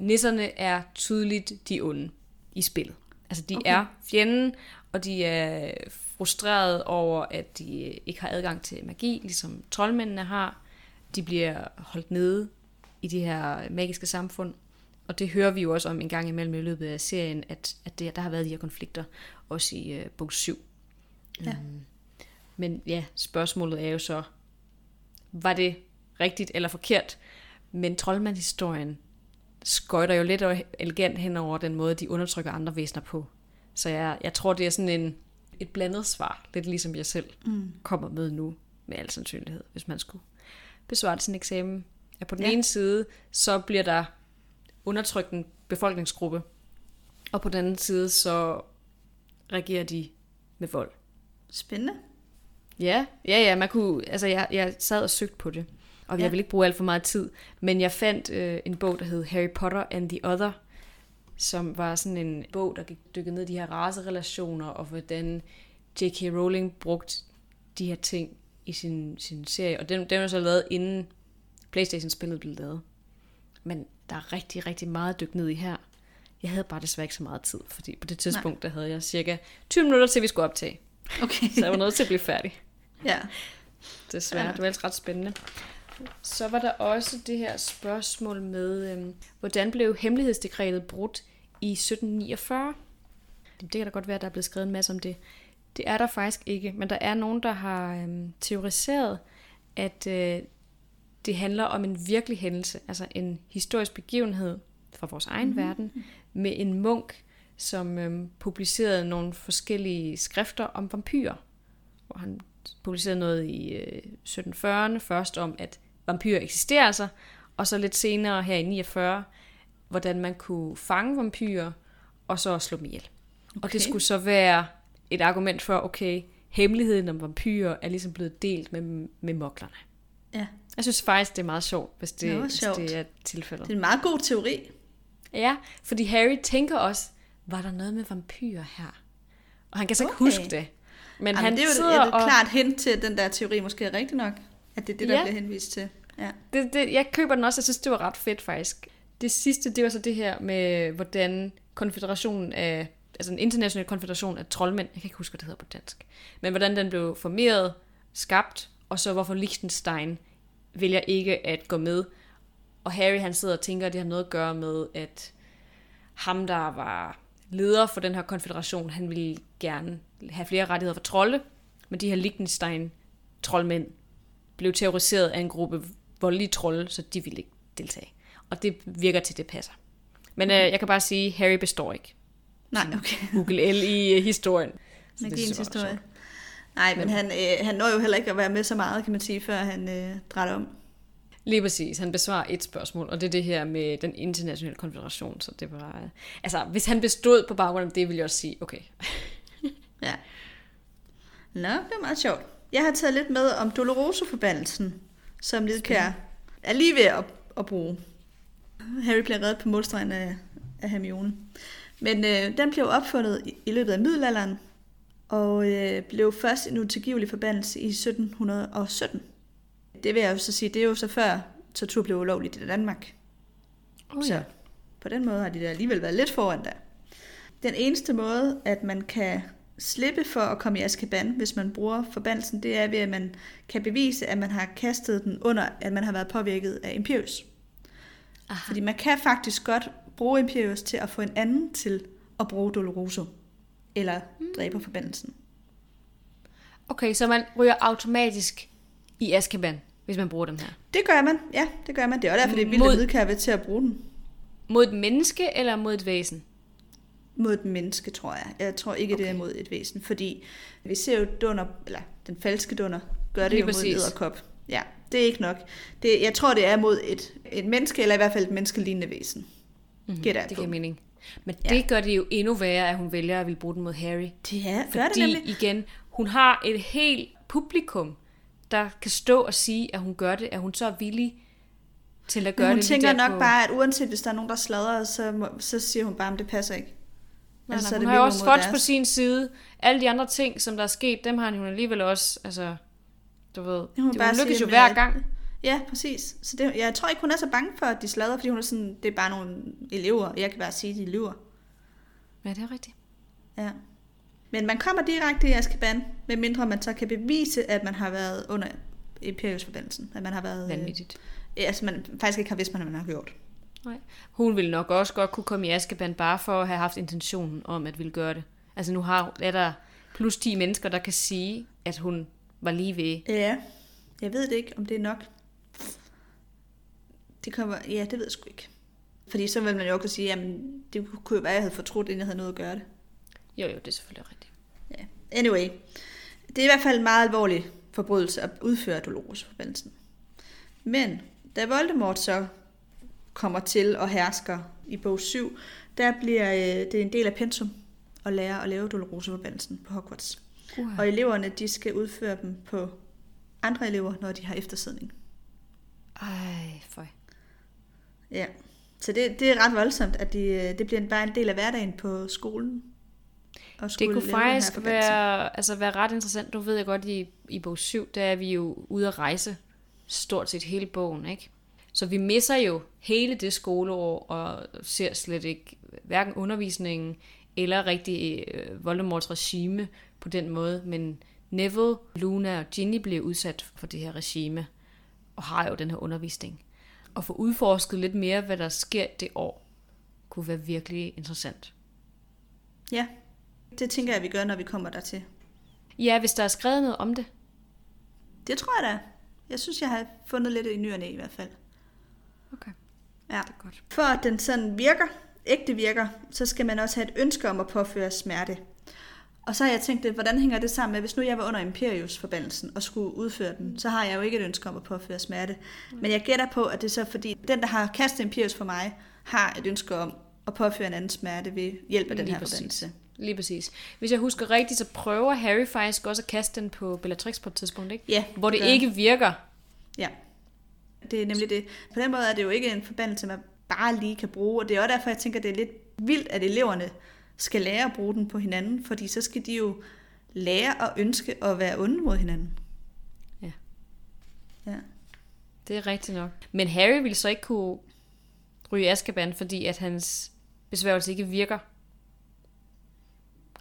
Nisserne er tydeligt de onde i spillet. Altså, de. Okay. er fjenden, og de er frustreret over, at de ikke har adgang til magi, ligesom troldmændene har. De bliver holdt nede i de her magiske samfund. Og det hører vi jo også om en gang imellem i løbet af serien, at, at det, der har været de her konflikter, også i uh, bog 7. Ja. Øhm, men ja, spørgsmålet er jo så, var det rigtigt eller forkert? Men troldmandshistorien skøjter jo lidt og elegant hen over den måde, de undertrykker andre væsener på. Så jeg, jeg tror, det er sådan en, et blandet svar, lidt ligesom jeg selv mm. kommer med nu, med al sandsynlighed, hvis man skulle besvare sin eksamen. At på den ja. Ene side, så bliver der undertrykt en befolkningsgruppe, og på den anden side, så reagerer de med vold. Spændende. Ja, ja, ja, man kunne, altså jeg, jeg sad og søgte på det, og jeg Ja. vil ikke bruge alt for meget tid, men jeg fandt øh, en bog, der hed Harry Potter and the Other, som var sådan en bog, der gik dykket ned i de her racerelationer, og hvordan J.K. Rowling brugte de her ting i sin, sin serie, og den, den var så lavet inden Playstation-spillet blev lavet. Men der er rigtig, rigtig meget dykke ned i her. Jeg havde bare desværre ikke så meget tid, fordi på det tidspunkt, der havde jeg cirka 20 minutter til, vi skulle optage. Okay. Så jeg var nødt til at blive færdig. ja. Desværre, Ja. det var ellers ret spændende. Så var der også det her spørgsmål med, øhm, hvordan blev hemmelighedsdekretet brudt i 1749? Det kan da godt være, at der er blevet skrevet en masse om det. Det er der faktisk ikke, men der er nogen, der har øhm, teoriseret, at øh, det handler om en virkelig hændelse, altså en historisk begivenhed fra vores egen mm. verden, med en munk, som øhm, publicerede nogle forskellige skrifter om vampyrer. Hvor han publicerede noget i øh, 1740'erne, først om, at vampyrer eksisterer altså, og så lidt senere her i 49, hvordan man kunne fange vampyrer, og så slå dem ihjel. Okay. Og det skulle så være et argument for, okay, hemmeligheden om vampyrer er ligesom blevet delt med, med moklerne. Ja. Jeg synes faktisk, det er meget sjovt, hvis det, var hvis det er tilfældet. Det er en meget god teori. Ja, fordi Harry tænker også, var der noget med vampyrer her? Og han kan så ikke Okay. huske det. Men Jamen, han det er jo et, et og... klart hint til, at den der teori måske er rigtig nok. At det er det, der Ja. bliver henvist til. Ja. Det, det, jeg køber den også, jeg synes, det var ret fedt faktisk. Det sidste, det var så det her med, hvordan konfederationen af, altså en international konfederation af troldmænd, jeg kan ikke huske, hvad det hedder på dansk, men hvordan den blev formeret, skabt, og så hvorfor Liechtenstein vælger ikke at gå med. Og Harry han sidder og tænker, at det har noget at gøre med, at ham, der var leder for den her konfederation, han ville gerne have flere rettigheder for trolde, men de her Liechtenstein troldmænd blev terroriseret af en gruppe voldelige trolde, så de ville ikke deltage. Og det virker til, det passer. Men øh, jeg kan bare sige, Harry består ikke. Nej, okay. Google L i øh, historien. Så Magiens var historie. sjovt. Nej, men han, øh, han når jo heller ikke at være med så meget, kan man sige, før han øh, drætter om. Lige præcis. Han besvarer et spørgsmål, og det er det her med den internationale konfederation. Så det var... øh, Altså, hvis han bestod på baggrund af det, ville jeg også sige, okay. [laughs] Ja. Nå, det er meget sjovt. Jeg har taget lidt med om Doloroso-forbandelsen, som Lidkær er lige ved at, at bruge. Harry bliver reddet på målstregen af, af Hermione. Men øh, den blev opfundet i, i løbet af middelalderen, og øh, blev først en utilgivelig forbandelse i 1717. Det vil jeg jo så sige, det er jo så før tortur blev ulovligt i Danmark. Oh, Så på den måde har de da alligevel været lidt foran der. Den eneste måde, at man kan slippe for at komme i Azkaban, hvis man bruger forbandelsen, det er ved, at man kan bevise, at man har kastet den under, at man har været påvirket af Imperius. Aha. Fordi man kan faktisk godt bruge Imperius til at få en anden til at bruge Doloroso. Eller dræbe forbandelsen. Okay, så man ryger automatisk i Azkaban, hvis man bruger den her. Det gør man, ja, det gør man. Det er også derfor, det er vildt, Mod- vil til at bruge den. Mod et menneske eller mod et væsen? Mod et menneske, tror jeg. Jeg tror ikke, okay. det er mod et væsen, fordi vi ser jo dunder, eller den falske dunder, gør det Lige jo mod en præcis. edderkop. Ja, det er ikke nok. Det, jeg tror, det er mod et, et menneske, eller i hvert fald et menneskelignende væsen. Mm-hmm. Gætter Mhm, Det giver mening. Men Ja. det gør det jo endnu værre, at hun vælger at ville bruge den mod Harry. Det er, gør det Fordi nemlig. igen, hun har et helt publikum, der kan stå og sige, at hun gør det, at hun så er villig til at gøre Men hun det lige tænker nok på... bare, at uanset hvis der er nogen, der sladrer, så, så siger hun bare, at det passer ikke. Nej, Altså, så nej, hun det har jo også Fudge på sin side. Alle de andre ting, som der er sket, dem har hun alligevel også, altså, du ved, Hun det, hun lykkes jo hver gang. Ja, præcis. Så det, jeg tror ikke, hun er så bange for, at de sladrer, fordi hun er sådan, det er bare nogle elever. Jeg kan bare sige, at de lyver. Ja, det er rigtigt. Ja. Men man kommer direkte i Azkaban, medmindre man så kan bevise, at man har været under Imperiusforbandelsen. At man har været... øh, Vanvittigt. Ja, altså man faktisk ikke har vidst, hvad man har gjort. Nej. Hun ville nok også godt kunne komme i Askeban, bare for at have haft intentionen om at ville gøre det. Altså nu har, er der plus 10 mennesker, der kan sige, at hun var lige ved. Ja, jeg ved det ikke, om det er nok. Det kommer, ja, det ved jeg sgu ikke. Fordi så vil man jo også sige, jamen, det kunne jo være, at jeg havde fortrudt, inden jeg havde noget at gøre det. Jo, jo, det er selvfølgelig rigtigt. Ja. Anyway, det er i hvert fald en meget alvorlig forbrydelse at udføre Dolores-forbandelsen. Men da Voldemort så kommer til og hersker i bog 7, der bliver øh, det en del af pensum at lære at lave Dolores-forbandelsen på Hogwarts. Uh-huh. Og eleverne, de skal udføre dem på andre elever, når de har eftersidning. Ej, for. Ja. Så det, det er ret voldsomt, at de, øh, det bliver bare en del af hverdagen på skolen. at Det kunne faktisk være, altså være ret interessant. Nu ved jeg godt, i, i bog 7, der er vi jo ude at rejse stort set hele bogen, ikke? Så vi misser jo hele det skoleår og ser slet ikke hverken undervisningen eller rigtig øh, Voldemorts regime på den måde. Men Neville, Luna og Ginny bliver udsat for det her regime og har jo den her undervisning. Og få udforsket lidt mere, hvad der sker det år, kunne være virkelig interessant. Ja, det tænker jeg, vi gør, når vi kommer dertil. Ja, hvis der er skrevet noget om det. Det tror jeg da. Jeg synes, jeg har fundet lidt i nyerne i hvert fald. Okay. Ja. Det er godt. For at den sådan virker, ægte virker, så skal man også have et ønske om at påføre smerte. Og så har jeg tænkt lidt, hvordan hænger det sammen med, hvis nu jeg var under Imperius-forbandelsen og skulle udføre den, så har jeg jo ikke et ønske om at påføre smerte. Men jeg gætter på, at det er så fordi, den, der har kastet Imperius for mig, har et ønske om at påføre en anden smerte ved hjælp af den Lige her præcis. forbandelse. Lige præcis. Hvis jeg husker rigtigt, så prøver Harry faktisk også at kaste den på Bellatrix på et tidspunkt, ikke? Ja, Hvor det han. ikke virker. Ja, det er nemlig det. På den måde er det jo ikke en forbandelse, man bare lige kan bruge, og det er også derfor, jeg tænker, det er lidt vildt, at eleverne skal lære at bruge den på hinanden, fordi så skal de jo lære at ønske at være onde mod hinanden. Ja. Ja. Det er rigtigt nok. Men Harry ville så ikke kunne ryge Azkaban, fordi at hans besværgelse ikke virker.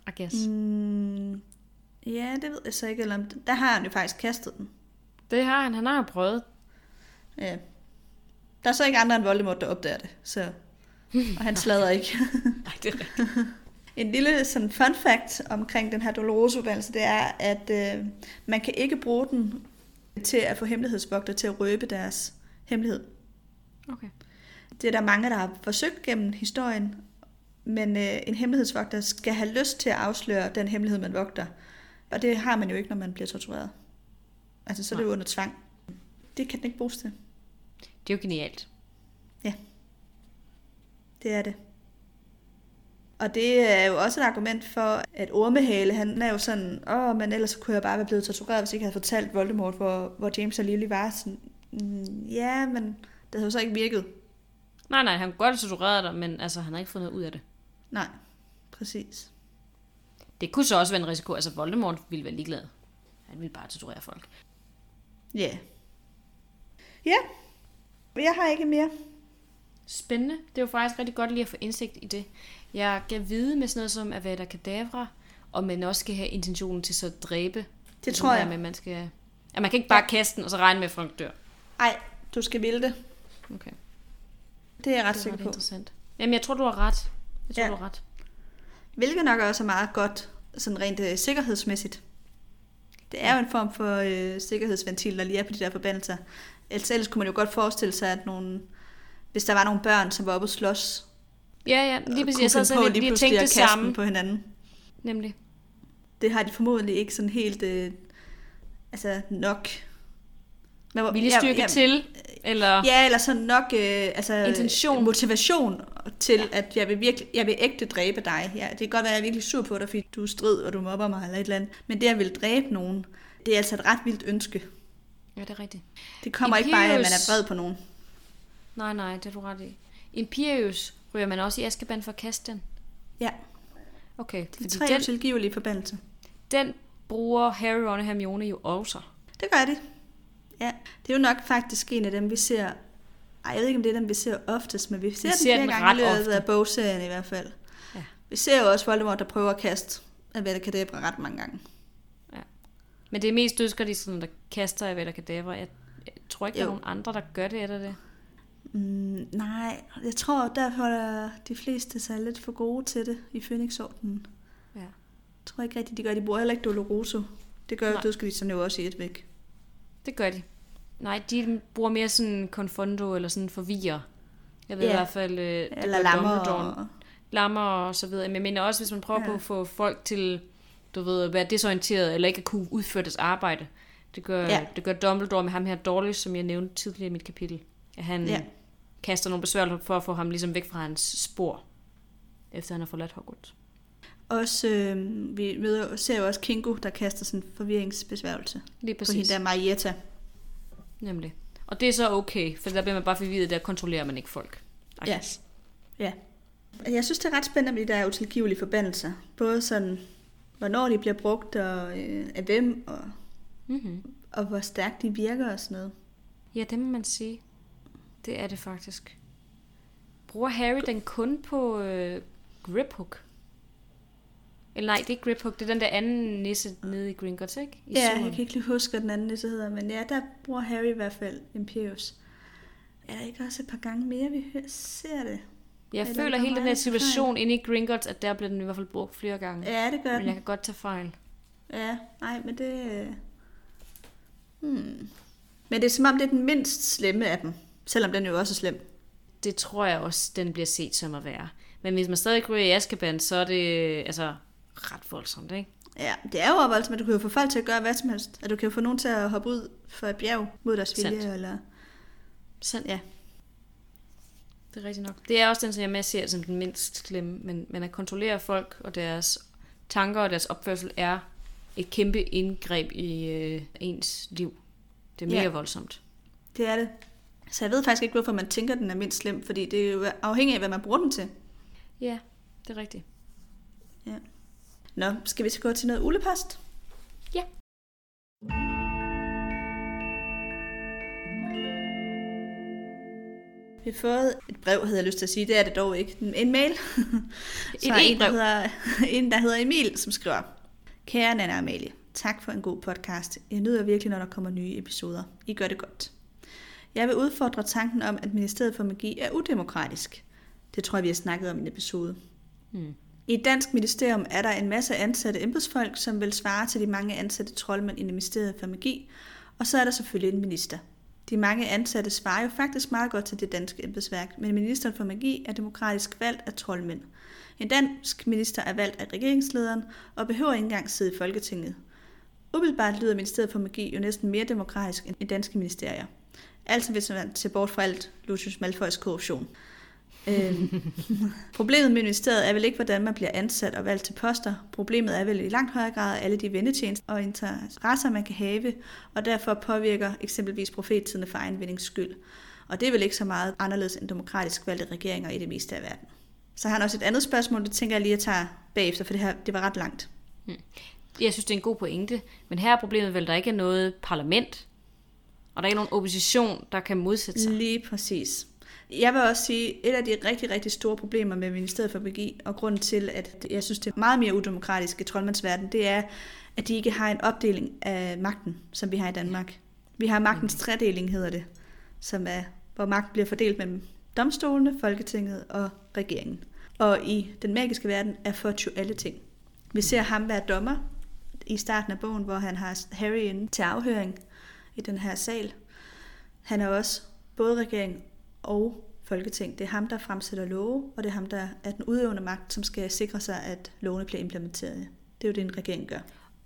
I guess. Mm. Ja, det ved jeg så ikke, eller om, der har han jo faktisk kastet den. Det har han. Han har prøvet. Ja. Der er så ikke andre end Voldemort, der opdager det, så... Og han slader ikke. [laughs] Nej, det er rigtigt. [laughs] En lille sådan fun fact omkring den her dolores det er, at øh, man kan ikke bruge den til at få hemmelighedsvogter til at røbe deres hemmelighed. Okay. Det er der mange, der har forsøgt gennem historien, men øh, en hemmelighedsvogter skal have lyst til at afsløre den hemmelighed, man vogter. Og det har man jo ikke, når man bliver tortureret. Altså, så er det jo under tvang. Det kan den ikke bruges til. Det er jo genialt. Det er det. Og det er jo også et argument for, at Ormehale, han er jo sådan, åh, men ellers kunne jeg bare være blevet tortureret, hvis jeg ikke havde fortalt Voldemort, hvor, hvor James og Lily var. Sådan, mm, ja, men det havde jo så ikke virket. Nej, nej, han kunne godt have tortureret dig, men altså, han har ikke fået noget ud af det. Nej, præcis. Det kunne så også være en risiko. Altså, Voldemort ville være ligeglad. Han ville bare torturere folk. Ja. Yeah. Ja, jeg har ikke mere. Spændende. Det var faktisk rigtig godt lige at få indsigt i det. Jeg kan vide med sådan noget som Avada Kedavra, og man også skal have intentionen til så at dræbe. Det tror jeg. Med, man skal... Ja, man kan ikke bare kaste den, og så regne med, at folk dør. Ej, du skal ville det. Okay. Det er jeg ret er sikker på. interessant. Jamen, jeg tror, du har ret. Jeg tror, Ja. du har ret. Hvilket nok også er meget godt, sådan rent øh, sikkerhedsmæssigt. Det er jo en form for øh, sikkerhedsventil, der lige er på de der forbandelser. Ellers, ellers kunne man jo godt forestille sig, at nogle, hvis der var nogle børn, som var oppe og slås, Ja, ja, lige præcis. Jeg sad sådan lidt lige pludselig tænkte det samme. på hinanden. Nemlig. Det har de formodentlig ikke sådan helt øh, altså nok. Hvor- Viljestyrke ja, til, eller... Ja, eller sådan nok øh, altså, Intention. motivation til, at jeg vil, virkelig, jeg vil ægte dræbe dig. Ja, det kan godt være, at jeg er virkelig sur på dig, fordi du er strid, og du mobber mig eller et eller andet. Men det at vil dræbe nogen, det er altså et ret vildt ønske. Ja, det er rigtigt. Det kommer ikke bare at man er Imperius- vred på nogen. Nej, nej, det er du ret i. Imperius ryger man også i Azkaban for at kaste den. Ja, Okay, de tre den, utilgivelige forbandelser. den bruger Harry, Ron og Hermione jo også. Det gør de. Ja, det er jo nok faktisk en af dem, vi ser... Ej, jeg ved ikke, om det er dem, vi ser oftest, men vi ser, den ser flere den gange ret i løbet af bogserien i hvert fald. Ja. Vi ser jo også Voldemort, der prøver at kaste Avada ret mange gange. Men det er mest dødsgardisterne, der kaster af Kadavra. Jeg, jeg tror ikke, der er Jo. nogen andre, der gør det, er der det? Mm, nej, jeg tror, der holder de fleste sig lidt for gode til det i Phoenix-ordenen. Ja. Jeg tror ikke rigtigt, de gør. De bruger heller ikke Doloroso. Det gør Nej. dødsgardisterne jo også i et væk. Det gør de. Nej, de bruger mere sådan konfondo eller sådan forvirrer. Jeg ved Ja. i hvert fald, øh, Eller lammer. Og... lammer og så videre. Men jeg mener også, hvis man prøver Ja. på at få folk til, du ved, at være desorienteret, eller ikke at kunne udføre deres arbejde. Det gør, Ja. det gør Dumbledore med ham her Dawlish, som jeg nævnte tidligere i mit kapitel. Han Ja. kaster nogle besværgelser for at få ham ligesom væk fra hans spor, efter han har forladt Hogwarts. Også, øh, vi møder, ser jo også Kingo, der kaster sådan en forvirringsbesværgelse Lige på præcis. hende der Marietta. Nemlig. Og det er så okay, for der bliver man bare forvirret, der kontrollerer man ikke folk. Ja. ja. Jeg synes, det er ret spændende med de der utilgivelige forbandelser. Både sådan, hvornår de bliver brugt, og øh, af hvem, og, Mm-hmm. og hvor stærkt de virker og sådan noget. Ja, det må man sige. Det er det faktisk. Bruger Harry den kun på øh, Griphook? Eller nej, det er ikke Griphook, det er den der anden nisse nede i Gringotts, ikke? I Ja, syveren. jeg kan ikke lige huske, hvad den anden nisse hedder, men ja, der bruger Harry i hvert fald Imperius. Er der ikke også et par gange mere, vi ser det? Jeg Eller føler hele den her fejl. situation inde i Gringotts, at der bliver den i hvert fald brugt flere gange. Ja, det gør Men den. jeg kan godt tage fejl. Ja, nej, men det... øh, Hmm. Men det er som om, det er den mindst slemme af dem. Selvom den jo også er slem. Det tror jeg også, den bliver set som at være. Men hvis man stadig ryger i Azkaban, så er det altså ret voldsomt, ikke? Ja, det er jo voldsomt, at du kan jo få folk til at gøre hvad som helst. At du kan jo få nogen til at hoppe ud fra et bjerg mod deres vilje. Sandt. Eller... Sandt. Ja. Det er rigtigt nok. Det er også den, som jeg med ser som den mindst slemme. Men, men at kontrollere folk og deres tanker og deres opførsel er et kæmpe indgreb i øh, ens liv. Det er mega Ja. ja. voldsomt. Det er det. Så jeg ved faktisk ikke, hvorfor man tænker, den er mindst slem. Fordi det er jo afhængigt af, hvad man bruger den til. Ja, det er rigtigt. Nå, skal vi så gå til noget ulepost? Ja. Vi har fået et brev, havde jeg lyst til at sige. Det er det dog ikke. En mail. [laughs] Fra en, der hedder, [laughs] en, der hedder Emil, som skriver. Kære Nana Amalie, tak for en god podcast. Jeg nyder virkelig, når der kommer nye episoder. I gør det godt. Jeg vil udfordre tanken om, at Ministeriet for Magi er udemokratisk. Det tror jeg, vi har snakket om i en episode. Hmm. I et dansk ministerium er der en masse ansatte embedsfolk, som vil svare til de mange ansatte troldmænd i Ministeriet for Magi, og så er der selvfølgelig en minister. De mange ansatte svarer jo faktisk meget godt til det danske embedsværk, men ministeren for magi er demokratisk valgt af troldmænd. En dansk minister er valgt af regeringslederen og behøver ikke engang sidde i Folketinget. Umiddelbart lyder Ministeriet for Magi jo næsten mere demokratisk end danske ministerier. Altså hvis man ser bort fra alt Lucius Malfoys korruption. Øhm, [laughs] Problemet med ministeriet er vel ikke, hvordan man bliver ansat og valgt til poster. Problemet er vel i langt højere grad alle de vendetjenester og interesser, man kan have, og derfor påvirker eksempelvis profettidene for egen vindings skyld. Og det er vel ikke så meget anderledes end demokratisk valgte regeringer i det meste af verden. Så har han også et andet spørgsmål, det tænker jeg lige at tage bagefter, for det her det var ret langt. Hmm. Jeg synes, det er en god pointe. Men her er problemet vel, der ikke er noget parlament. Og der er ikke nogen opposition, der kan modsætte sig. Lige præcis. Jeg vil også sige, et af de rigtig, rigtig store problemer med Ministeriet for Magi, og grunden til, at jeg synes, det er meget mere udemokratisk i troldmandsverden, det er, at de ikke har en opdeling af magten, som vi har i Danmark. Vi har magtens tredeling, hedder det, som er, hvor magt bliver fordelt mellem domstolene, Folketinget og regeringen. Og i den magiske verden er jo alle ting. Vi ser ham være dommer i starten af bogen, hvor han har Harry inde til afhøring i den her sal. Han er også både regering og folketing. Det er ham, der fremsætter love, og det er ham, der er den udøvende magt, som skal sikre sig, at lovene bliver implementeret. Det er jo det, en regering gør.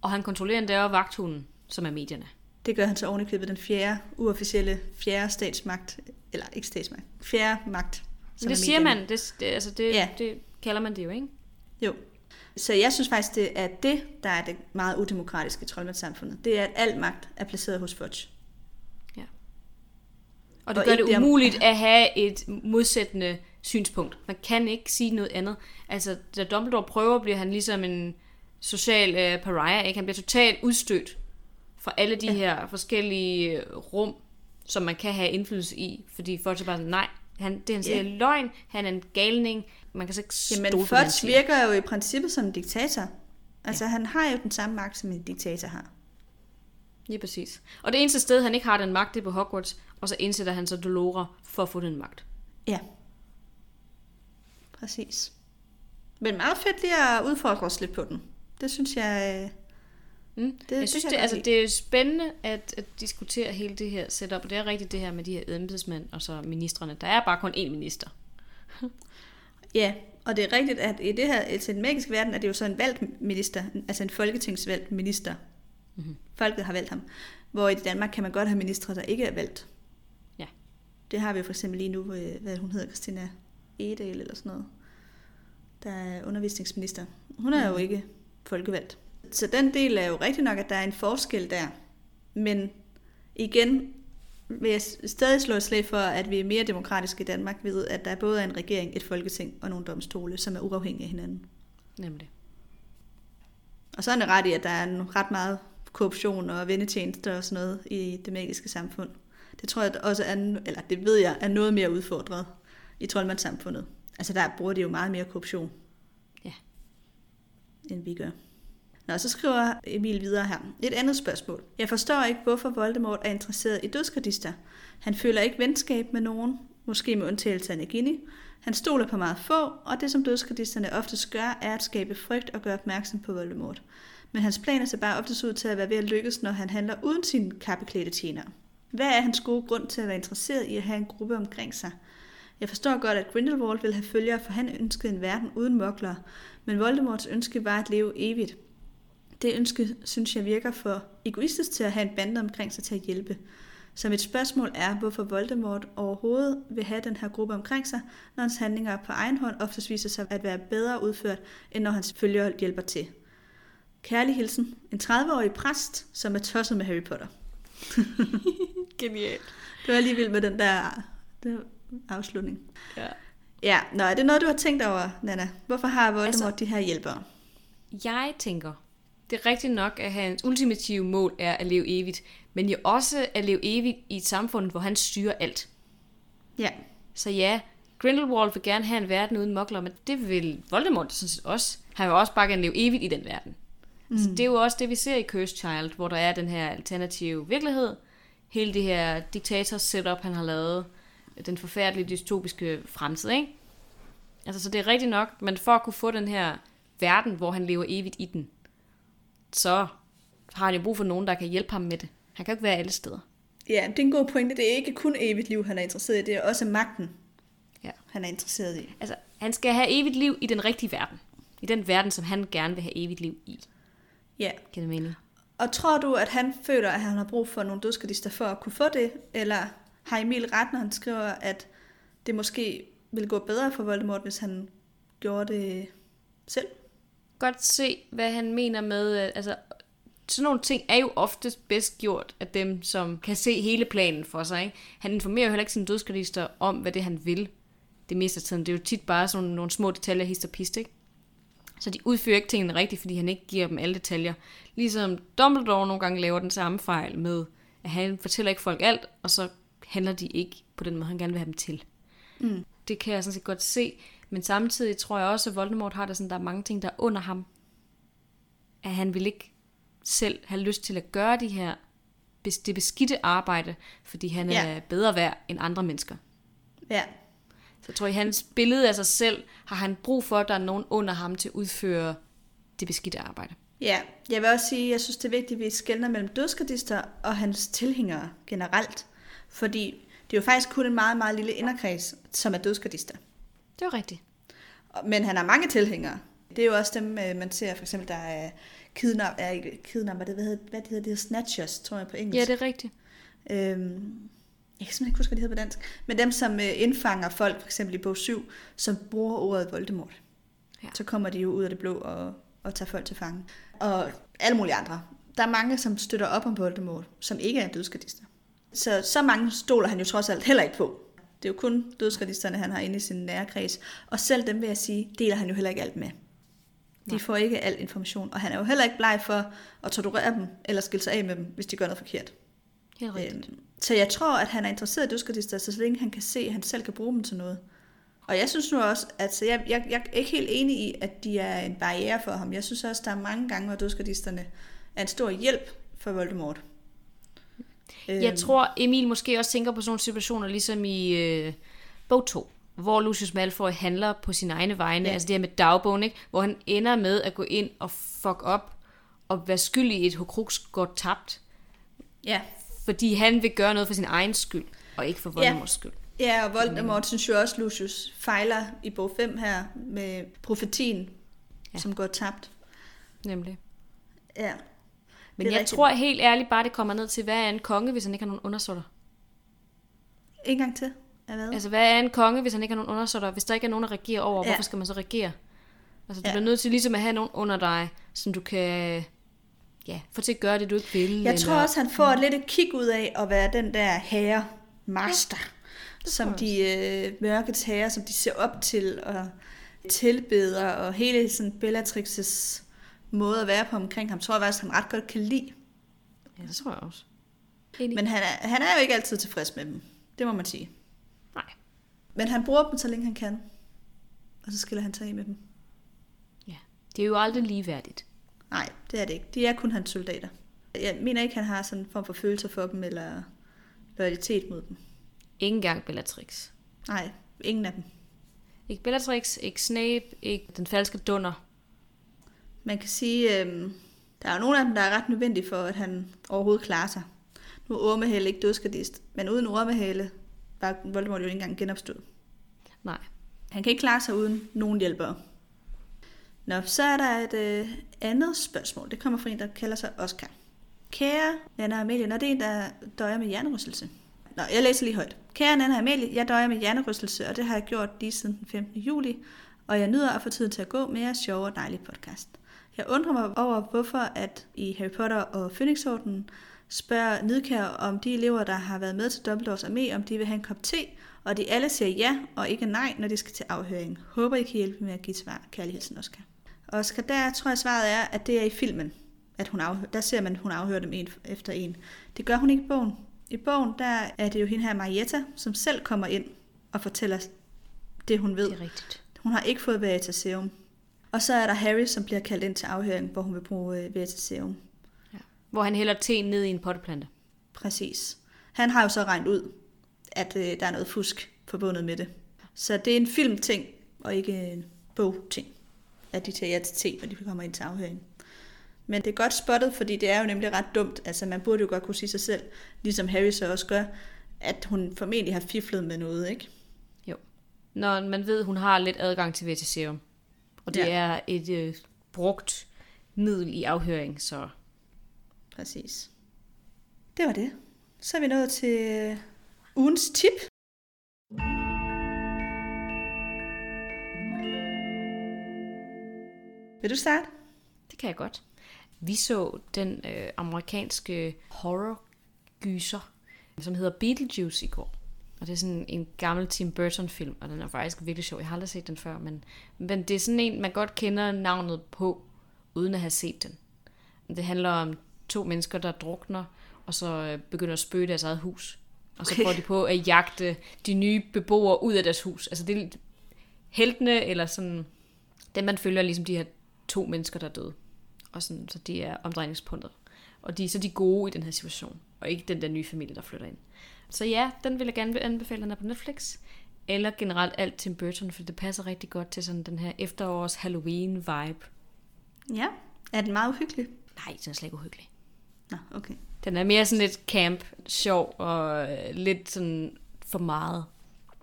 Og han kontrollerer endda også vagthunden, som er medierne. Det gør han så ovenikøbet den fjerde, uofficielle fjerde statsmagt, eller ikke statsmagt, fjerde magt. som Men er det siger medierne. man, det, det, altså det, ja. det kalder man det jo, ikke? Jo. Så jeg synes faktisk, det er det, der er det meget udemokratiske i troldmandssamfundet. Det er, at al magt er placeret hos Fudge. Og det Og gør det det om- umuligt at have et modsættende synspunkt. Man kan ikke sige noget andet. Altså, da Dumbledore prøver, bliver han ligesom en social øh, pariah, ikke? Han bliver totalt udstødt fra alle de ja. her forskellige øh, rum, som man kan have indflydelse i. Fordi folk er bare sådan, nej, han, det han siger er løgn, han er en galning, man kan så ikke Jamen, Fudge virker jo i princippet som en diktator. Altså, ja. han har jo den samme magt, som en diktator har. Ja, præcis. Og det eneste sted, han ikke har den magt, det er på Hogwarts, og så indsætter han så Dolora for at få den magt. Ja. Præcis. Men meget fedt lige at udfordre os lidt på den. Det synes jeg... Mm. Det- jeg synes, det, jeg altså, det er spændende at, at diskutere hele det her setup, og det er rigtigt det her med de her embedsmænd og så ministerne. Der er bare kun én minister. Ja, og det er rigtigt, at i det her, altså den magiske verden, er det jo så en valgt minister, altså en folketingsvalgt minister. Mm-hmm. Folket har valgt ham. Hvor i Danmark kan man godt have ministre, der ikke er valgt. Ja. Det har vi jo for eksempel lige nu, øh, hvad hun hedder, Christina Edel eller sådan noget, der er undervisningsminister. Hun er jo ikke folkevalgt. Så den del er jo rigtig nok, at der er en forskel der. Men igen vil jeg stadig slå et slag for, at vi er mere demokratiske i Danmark ved, at der både er en regering, et folketing og nogle domstole, som er uafhængige af hinanden. Nemlig. Og så er det ret i, at der er ret meget korruption og vendetjenester og sådan noget i det magiske samfund. Det tror jeg også er, eller det ved jeg, er noget mere udfordret i troldmandssamfundet. Altså der bruger de jo meget mere korruption. Ja. End vi gør. Nå, så skriver Emil videre her. Et andet spørgsmål. Jeg forstår ikke, hvorfor Voldemort er interesseret i dødskardister. Han føler ikke venskab med nogen, måske med undtagelse af Nagini. Han stoler på meget få, og det som dødskardisterne oftest gør, er at skabe frygt og gøre opmærksom på Voldemort. Men hans planer ser bare oftest ud til at være ved at lykkes, når han handler uden sine kappeklædte tjenere. Hvad er hans gode grund til at være interesseret i at have en gruppe omkring sig? Jeg forstår godt, at Grindelwald vil have følgere, for han ønskede en verden uden mokler, men Voldemorts ønske var at leve evigt. Det ønske, synes jeg, virker for egoistisk til at have en bande omkring sig til at hjælpe. Så mit spørgsmål er, hvorfor Voldemort overhovedet vil have den her gruppe omkring sig, når hans handlinger på egen hånd oftest viser sig at være bedre udført, end når hans følgere hjælper til. Kærlig hilsen. En 30-årig præst, som er tosset med Harry Potter. [laughs] Genialt. Det var lige vildt med den der det var afslutning. Ja. Ja, nå, er det noget, du har tænkt over, Nana? Hvorfor har Voldemort Altså- de her hjælpere? Jeg tænker, det er rigtigt nok, at hans ultimative mål er at leve evigt, men jo også at leve evigt i et samfund, hvor han styrer alt. Ja, Så ja, Grindelwald vil gerne have en verden uden mokler, men det vil Voldemort sådan set også. Han vil også bare gerne leve evigt i den verden. Mm. Så det er jo også det, vi ser i Cursed Child, hvor der er den her alternative virkelighed. Hele det her diktator-setup, han har lavet. Den forfærdelige dystopiske fremtid, ikke? Altså, så det er rigtigt nok, men for at kunne få den her verden, hvor han lever evigt i den, så har han jo brug for nogen, der kan hjælpe ham med det. Han kan jo ikke være alle steder. ja det er en god pointe. Det er ikke kun evigt liv, han er interesseret i. Det er også magten, Ja. han er interesseret i. Altså, han skal have evigt liv i den rigtige verden. I den verden, som han gerne vil have evigt liv i. Ja, Kan det mening? og tror du, at han føler, at han har brug for nogle dødsgardister for at kunne få det? Eller har Emil ret, når han skriver, at det måske ville gå bedre for Voldemort, hvis han gjorde det selv? Godt se, hvad han mener med... Øh, altså, sådan nogle ting er jo oftest bedst gjort af dem, som kan se hele planen for sig. Ikke? Han informerer jo heller ikke sine dødsgardister om, hvad det han vil. Det meste af tiden. Det er jo tit bare sådan nogle, nogle små detaljer, hist og pist, ikke? Så de udfører ikke tingene rigtigt, fordi han ikke giver dem alle detaljer. Ligesom Dumbledore nogle gange laver den samme fejl med, at han fortæller ikke folk alt, og så handler de ikke på den måde, han gerne vil have dem til. Mm. Det kan jeg sådan set godt se. Men samtidig tror jeg også, at Voldemort har det sådan, der er mange ting, der er under ham. At han vil ikke selv have lyst til at gøre de her, det beskidte arbejde, fordi han Ja. er bedre værd end andre mennesker. Ja, Så jeg tror, i hans billede af sig selv, har han brug for, at der er nogen under ham til at udføre det beskidte arbejde. Ja, jeg vil også sige, at jeg synes, det er vigtigt, at vi skældner mellem dødsgardister og hans tilhængere generelt. Fordi det er jo faktisk kun en meget, meget lille inderkreds, som er dødsgardister. Det er jo rigtigt. Men han har mange tilhængere. Det er jo også dem, øh, man ser, for eksempel, der er kidnap, er ikke kidnapper, det, hvad, hedder, hvad det hedder, det hedder snatchers, tror jeg på engelsk. Ja, det er rigtigt. Øhm, jeg kan simpelthen ikke huske, hvad det hedder på dansk. Men dem, som øh, indfanger folk, for eksempel i bog 7, som bruger ordet Voldemort. Ja. Så kommer de jo ud af det blå og, og tager folk til fange. Og alle mulige andre. Der er mange, som støtter op om Voldemort, som ikke er dødsgardister. Så så mange stoler han jo trods alt heller ikke på. Det er jo kun dødsgardisterne, han har inde i sin nære kreds. Og selv dem vil jeg sige, deler han jo heller ikke alt med. De Nej. får ikke al information, og han er jo heller ikke bleg for at torturere dem, eller skille sig af med dem, hvis de gør noget forkert. Helt rigtigt. Øhm, så jeg tror, at han er interesseret i dødsgardister, så, længe han kan se, at han selv kan bruge dem til noget. Og jeg synes nu også, at så jeg, jeg, jeg er ikke helt enig i, at de er en barriere for ham. Jeg synes også, der er mange gange, hvor dødsgardisterne er en stor hjælp for Voldemort. Øhm, Jeg tror, Emil måske også tænker på sådan nogle situationer, ligesom i øh, bog 2, hvor Lucius Malfoy handler på sine egne vegne, ja. Ja. altså det her med dagbogen, ikke? hvor han ender med at gå ind og fuck op, og være skyldig i et Horcrux går tabt, Ja, fordi han vil gøre noget for sin egen skyld, og ikke for Ja. Voldemorts skyld. ja og Voldemort synes jo også, Lucius fejler i bog 5 her med profetien, Ja. ja. som går tabt. Nemlig. Ja. Men jeg rigtigt. tror helt ærligt bare, det kommer ned til, hvad er en konge, hvis han ikke har nogen undersåtter? En gang til. Hvad? Altså, hvad er en konge, hvis han ikke har nogen undersåtter? Hvis der ikke er nogen, der regerer over, Ja. hvorfor skal man så regere? Altså, du Ja. bliver nødt til ligesom at have nogen under dig, som du kan ja, få til at gøre det, du ikke vil. Jeg tror eller- også, han får lidt et kig ud af at være den der herre, master, ja, som tror de øh, mørkets herre, som de ser op til og tilbeder, og hele sådan Bellatrix's måde at være på omkring ham, tror jeg faktisk, han ret godt kan lide. Ja, det tror jeg også. Enig. Men han er, han er jo ikke altid tilfreds med dem. Det må man sige. Nej. Men han bruger dem så længe han kan. Og så skiller han sig af med dem. Ja. Det er jo aldrig ligeværdigt. Nej, det er det ikke. De er kun hans soldater. Jeg mener ikke, han har sådan en form for følelser for dem, eller loyalitet mod dem. Ikke engang Bellatrix. Nej, ingen af dem. Ikke Bellatrix, ikke Snape, ikke den falske dunder. Man kan sige, øh, der er nogle af dem, der er ret nødvendige for, at han overhovedet klarer sig. Nu er Ormehale ikke dødskadist, men uden Ormehale var Voldemort jo ikke engang genopstået. Nej. Han kan ikke klare sig uden nogen hjælpere. Nå, så er der et øh, andet spørgsmål. Det kommer fra en, der kalder sig Oscar. Kære Nana Amelie, når det er en, der døjer med hjernerystelse. Nå, jeg læser lige højt. Kære Nana og Amelie, jeg døjer med hjernerystelse, og det har jeg gjort lige siden den 15. juli, og jeg nyder at få tiden til at gå med jeres sjove og dejlige podcast. Jeg undrer mig over, hvorfor at i Harry Potter og Phoenixordenen spørger Nidkær om de elever, der har været med til Dumbledores armé, om de vil have en kop te, og de alle siger ja og ikke nej, når de skal til afhøring. Håber, I kan hjælpe med at give svar. Kærlig hilsen, Oscar. Oscar, der tror jeg svaret er, at det er i filmen, at hun afhører. Der ser man, at hun afhører dem en efter en. Det gør hun ikke i bogen. I bogen, der er det jo hende her Marietta, som selv kommer ind og fortæller det, hun ved. Det er rigtigt. Hun har ikke fået Veritaserum. Og så er der Harry, som bliver kaldt ind til afhøring, hvor hun vil bruge øh, Veritaserum. Ja. Hvor han hælder teen ned i en potteplante. Præcis. Han har jo så regnet ud, at øh, der er noget fusk forbundet med det. Så det er en filmting, og ikke en bogting, at de tager ja til te, når de kommer ind til afhøring. Men det er godt spottet, fordi det er jo nemlig ret dumt. Altså man burde jo godt kunne sige sig selv, ligesom Harry så også gør, at hun formentlig har fiflet med noget, ikke? Jo. Når man ved, at hun har lidt adgang til Veritaserum. Og det Ja. er et øh, brugt middel i afhøring, så Præcis. Det var det. Så er vi nået til øh, ugens tip. Vil du starte? det kan jeg godt. Vi så den øh, amerikanske horror-gyser, som hedder Beetlejuice i går. Og det er sådan en gammel Tim Burton-film, og den er faktisk virkelig sjov. Jeg har aldrig set den før, men, men det er sådan en, man godt kender navnet på, uden at have set den. Det handler om to mennesker, der drukner, og så øh, begynder at spøge deres eget hus. Og så går de på at jagte de nye beboere ud af deres hus. Altså det er heltene, eller sådan, dem man følger, er ligesom de her to mennesker, der er døde. Og sådan, så de er omdrejningspunktet. Og de er så de gode i den her situation, og ikke den der nye familie, der flytter ind. Så ja, den vil jeg gerne anbefale, den er på Netflix. Eller generelt alt Tim Burton, for det passer rigtig godt til sådan den her efterårs Halloween-vibe. Ja. Er den meget uhyggelig? Nej, den er slet ikke uhyggelig. Nå, okay. Den er mere sådan lidt camp, sjov og øh, lidt sådan for meget.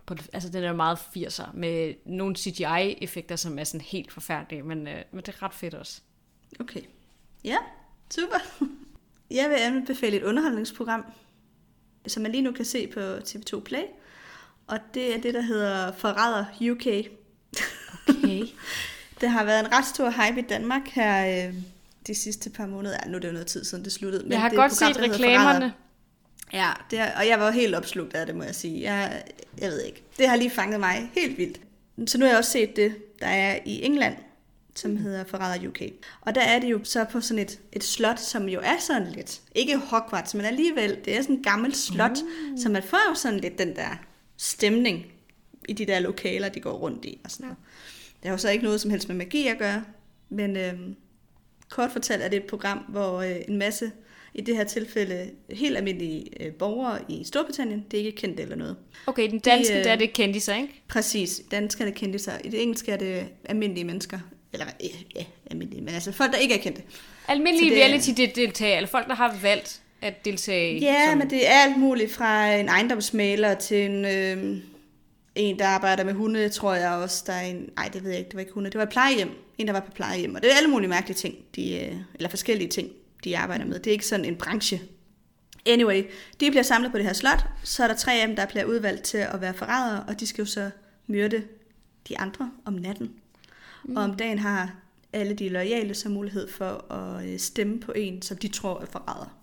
På det, altså den er meget 80'er med nogle CGI-effekter, som er sådan helt forfærdelige, men, øh, men det er ret fedt også. Okay. Ja, super. [laughs] Jeg vil anbefale et underholdningsprogram, som man lige nu kan se på TV2 Play. Og det er det, der hedder Forræder UK. Okay. [laughs] Det har været en ret stor hype i Danmark her øh, de sidste par måneder. Ja, nu er det jo noget tid siden, det sluttede. Jeg har det et godt program, set reklamerne. Ja, det er, og jeg var helt opslugt af det, må jeg sige. Jeg, jeg ved ikke. Det har lige fanget mig helt vildt. Så nu har jeg også set det, der er i England, som hedder Forræder UK. Og der er det jo så på sådan et, et slot, som jo er sådan lidt, ikke Hogwarts, men alligevel, det er sådan et gammelt slot, mm. så man får jo sådan lidt den der stemning i de der lokaler, de går rundt i og sådan noget. Det har jo så ikke noget som helst med magi at gøre, men øh, kort fortalt er det et program, hvor øh, en masse, i det her tilfælde helt almindelige øh, borgere i Storbritannien, det er ikke kendt eller noget. Okay, den danske, de, øh, der er det kendte sig, ikke? Præcis, dansk er det kendte sig. I det engelske er det almindelige mennesker. Eller ja, ja, almindelige, men altså folk, der ikke er kendte. Almindelige reality-deltagere, eller folk, der har valgt at deltage? Ja, som... men det er alt muligt fra en ejendomsmaler til en, øh, en, der arbejder med hunde, tror jeg også. Der er en, nej, det ved jeg ikke, det var ikke hunde, det var et plejehjem. En, der var på plejehjem. Og det er alle mulige mærkelige ting, de, øh, eller forskellige ting, de arbejder med. Det er ikke sådan en branche. Anyway, de bliver samlet på det her slot, så er der tre af dem, der bliver udvalgt til at være forrædere, og de skal jo så myrde de andre om natten. Mm. Og om dagen har alle de loyale så mulighed for at øh, stemme på en, som de tror er forræder.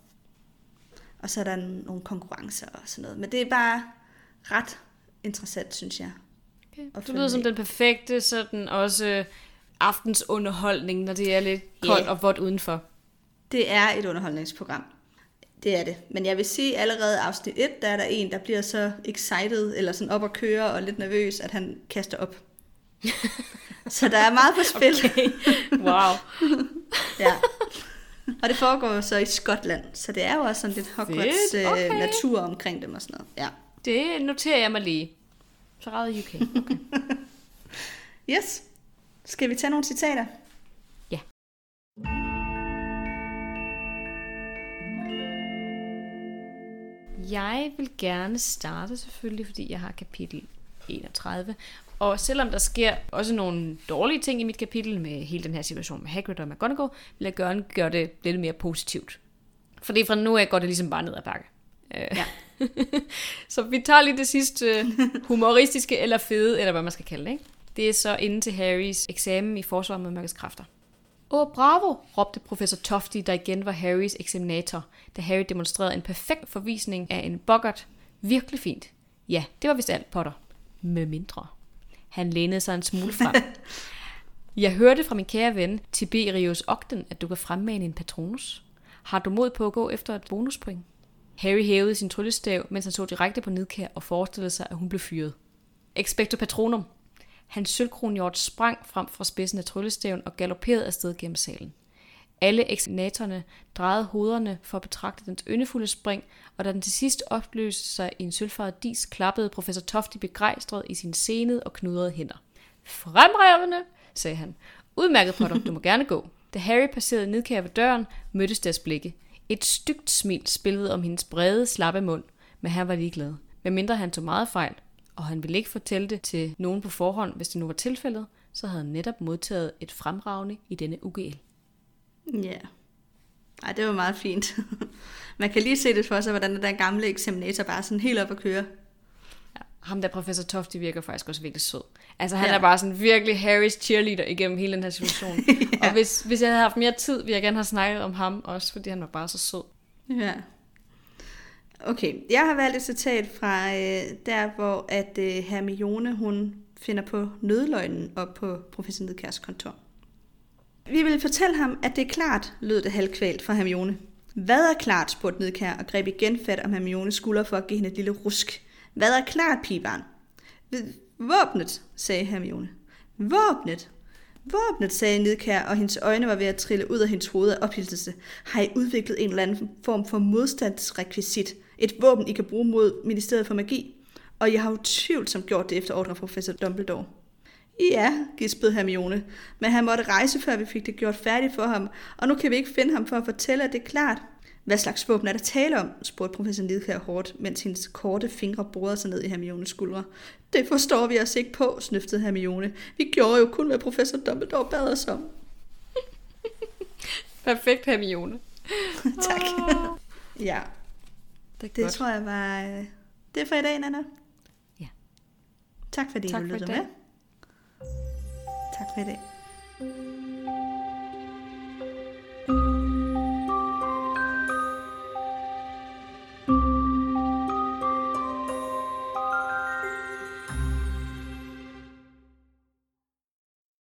Og så er der nogle konkurrencer og sådan noget. Men det er bare ret interessant, synes jeg. Okay. Du lyder som den perfekte sådan også aftens underholdning, når det er lidt koldt yeah. og vådt udenfor. Det er et underholdningsprogram. Det er det. Men jeg vil sige, allerede afsnit 1, der er der en, der bliver så excited, eller sådan op og køre og lidt nervøs, at han kaster op. [laughs] så der er meget på spil. Okay. Wow. [laughs] ja. Og det foregår så i Skotland, så det er jo også sådan lidt Hogwarts øh, okay. natur omkring dem og sådan noget. Ja. Det noterer jeg mig lige. Så UK. Okay. [laughs] yes. Skal vi tage nogle citater? Ja. Jeg vil gerne starte selvfølgelig, fordi jeg har kapitel 31. Og selvom der sker også nogle dårlige ting i mit kapitel med hele den her situation med Hagrid og McGonagall, vil jeg gerne gøre det lidt mere positivt. Fordi fra nu af går det ligesom bare ned ad bakke. Øh, ja. [laughs] så vi tager lige det sidste humoristiske eller fede, eller hvad man skal kalde det. Ikke? Det er så inden til Harrys eksamen i forsvar med mørkets kræfter. Åh, bravo, råbte professor Tofty, der igen var Harrys eksaminator, da Harry demonstrerede en perfekt forvisning af en boggart. Virkelig fint. Ja, det var vist alt, Potter. Med mindre. Han lænede sig en smule frem. [laughs] Jeg hørte fra min kære ven, Tiberius Ogden, at du kan fremmane en patronus. Har du mod på at gå efter et bonuspoint? Harry hævede sin tryllestav, mens han så direkte på Nidkær og forestillede sig, at hun blev fyret. Expecto Patronum. Hans sølvkronhjort sprang frem fra spidsen af tryllestaven og galopperede afsted gennem salen. Alle eksaminatorerne drejede hovederne for at betragte dens yndefulde spring, og da den til sidst opløste sig i en sølvfarvet dis, klappede professor Tofti begejstret i sine senede og knudrede hænder. Fremragende, sagde han. Udmærket, Potter, du må gerne gå. Da Harry passerede nedkær ved døren, mødtes deres blikke. Et stygt smil spillede om hendes brede, slappe mund, men han var ligeglad. Men mindre han tog meget fejl, og han ville ikke fortælle det til nogen på forhånd, hvis det nu var tilfældet, så havde han netop modtaget et fremragende i denne UGL. Ja. Ej, det var meget fint. [laughs] Man kan lige se det for sig, hvordan den gamle eksaminator bare sådan helt op at køre. Ja, ham der professor Tofty virker faktisk også virkelig sød. Altså han ja. er bare sådan virkelig Harrys cheerleader igennem hele den her situation. [laughs] ja. Og hvis, hvis jeg havde haft mere tid, ville jeg gerne have snakket om ham også, fordi han var bare så sød. Ja. Okay, jeg har valgt et citat fra øh, der, hvor at øh, Hermione, hun finder på nødløgnen op på professor Nedkærs kontor. Vi vil fortælle ham, at det er klart, lød det halvkvalt fra Hermione. Hvad er klart, spurgte Nidkær og greb igen fat om Hermiones skulder for at give hende et lille rusk. Hvad er klart, pigebarn? Våbnet, sagde Hermione. Våbnet? Våbnet, sagde Nidkær, og hendes øjne var ved at trille ud af hendes hoved af ophilselse. Har I udviklet en eller anden form for modstandsrekvisit? Et våben, I kan bruge mod Ministeriet for Magi? Og jeg har utvivlsomt gjort det efter ordre fra professor Dumbledore. Ja, gispede Hermione, men han måtte rejse, før vi fik det gjort færdigt for ham, og nu kan vi ikke finde ham for at fortælle, at det er klart. Hvad slags våben er der tale om? spurgte professor Lidkær hårdt, mens hendes korte fingre borede sig ned i Hermiones skuldre. Det forstår vi os ikke på, snøftede Hermione. Vi gjorde jo kun, hvad professor Dumbledore bad os om. [laughs] Perfekt, Hermione. [laughs] tak. Ja. Det, er det godt. tror jeg var... Øh, det er for i dag, Nana. Ja. Tak fordi tak du lyttede med. Tak for i dag.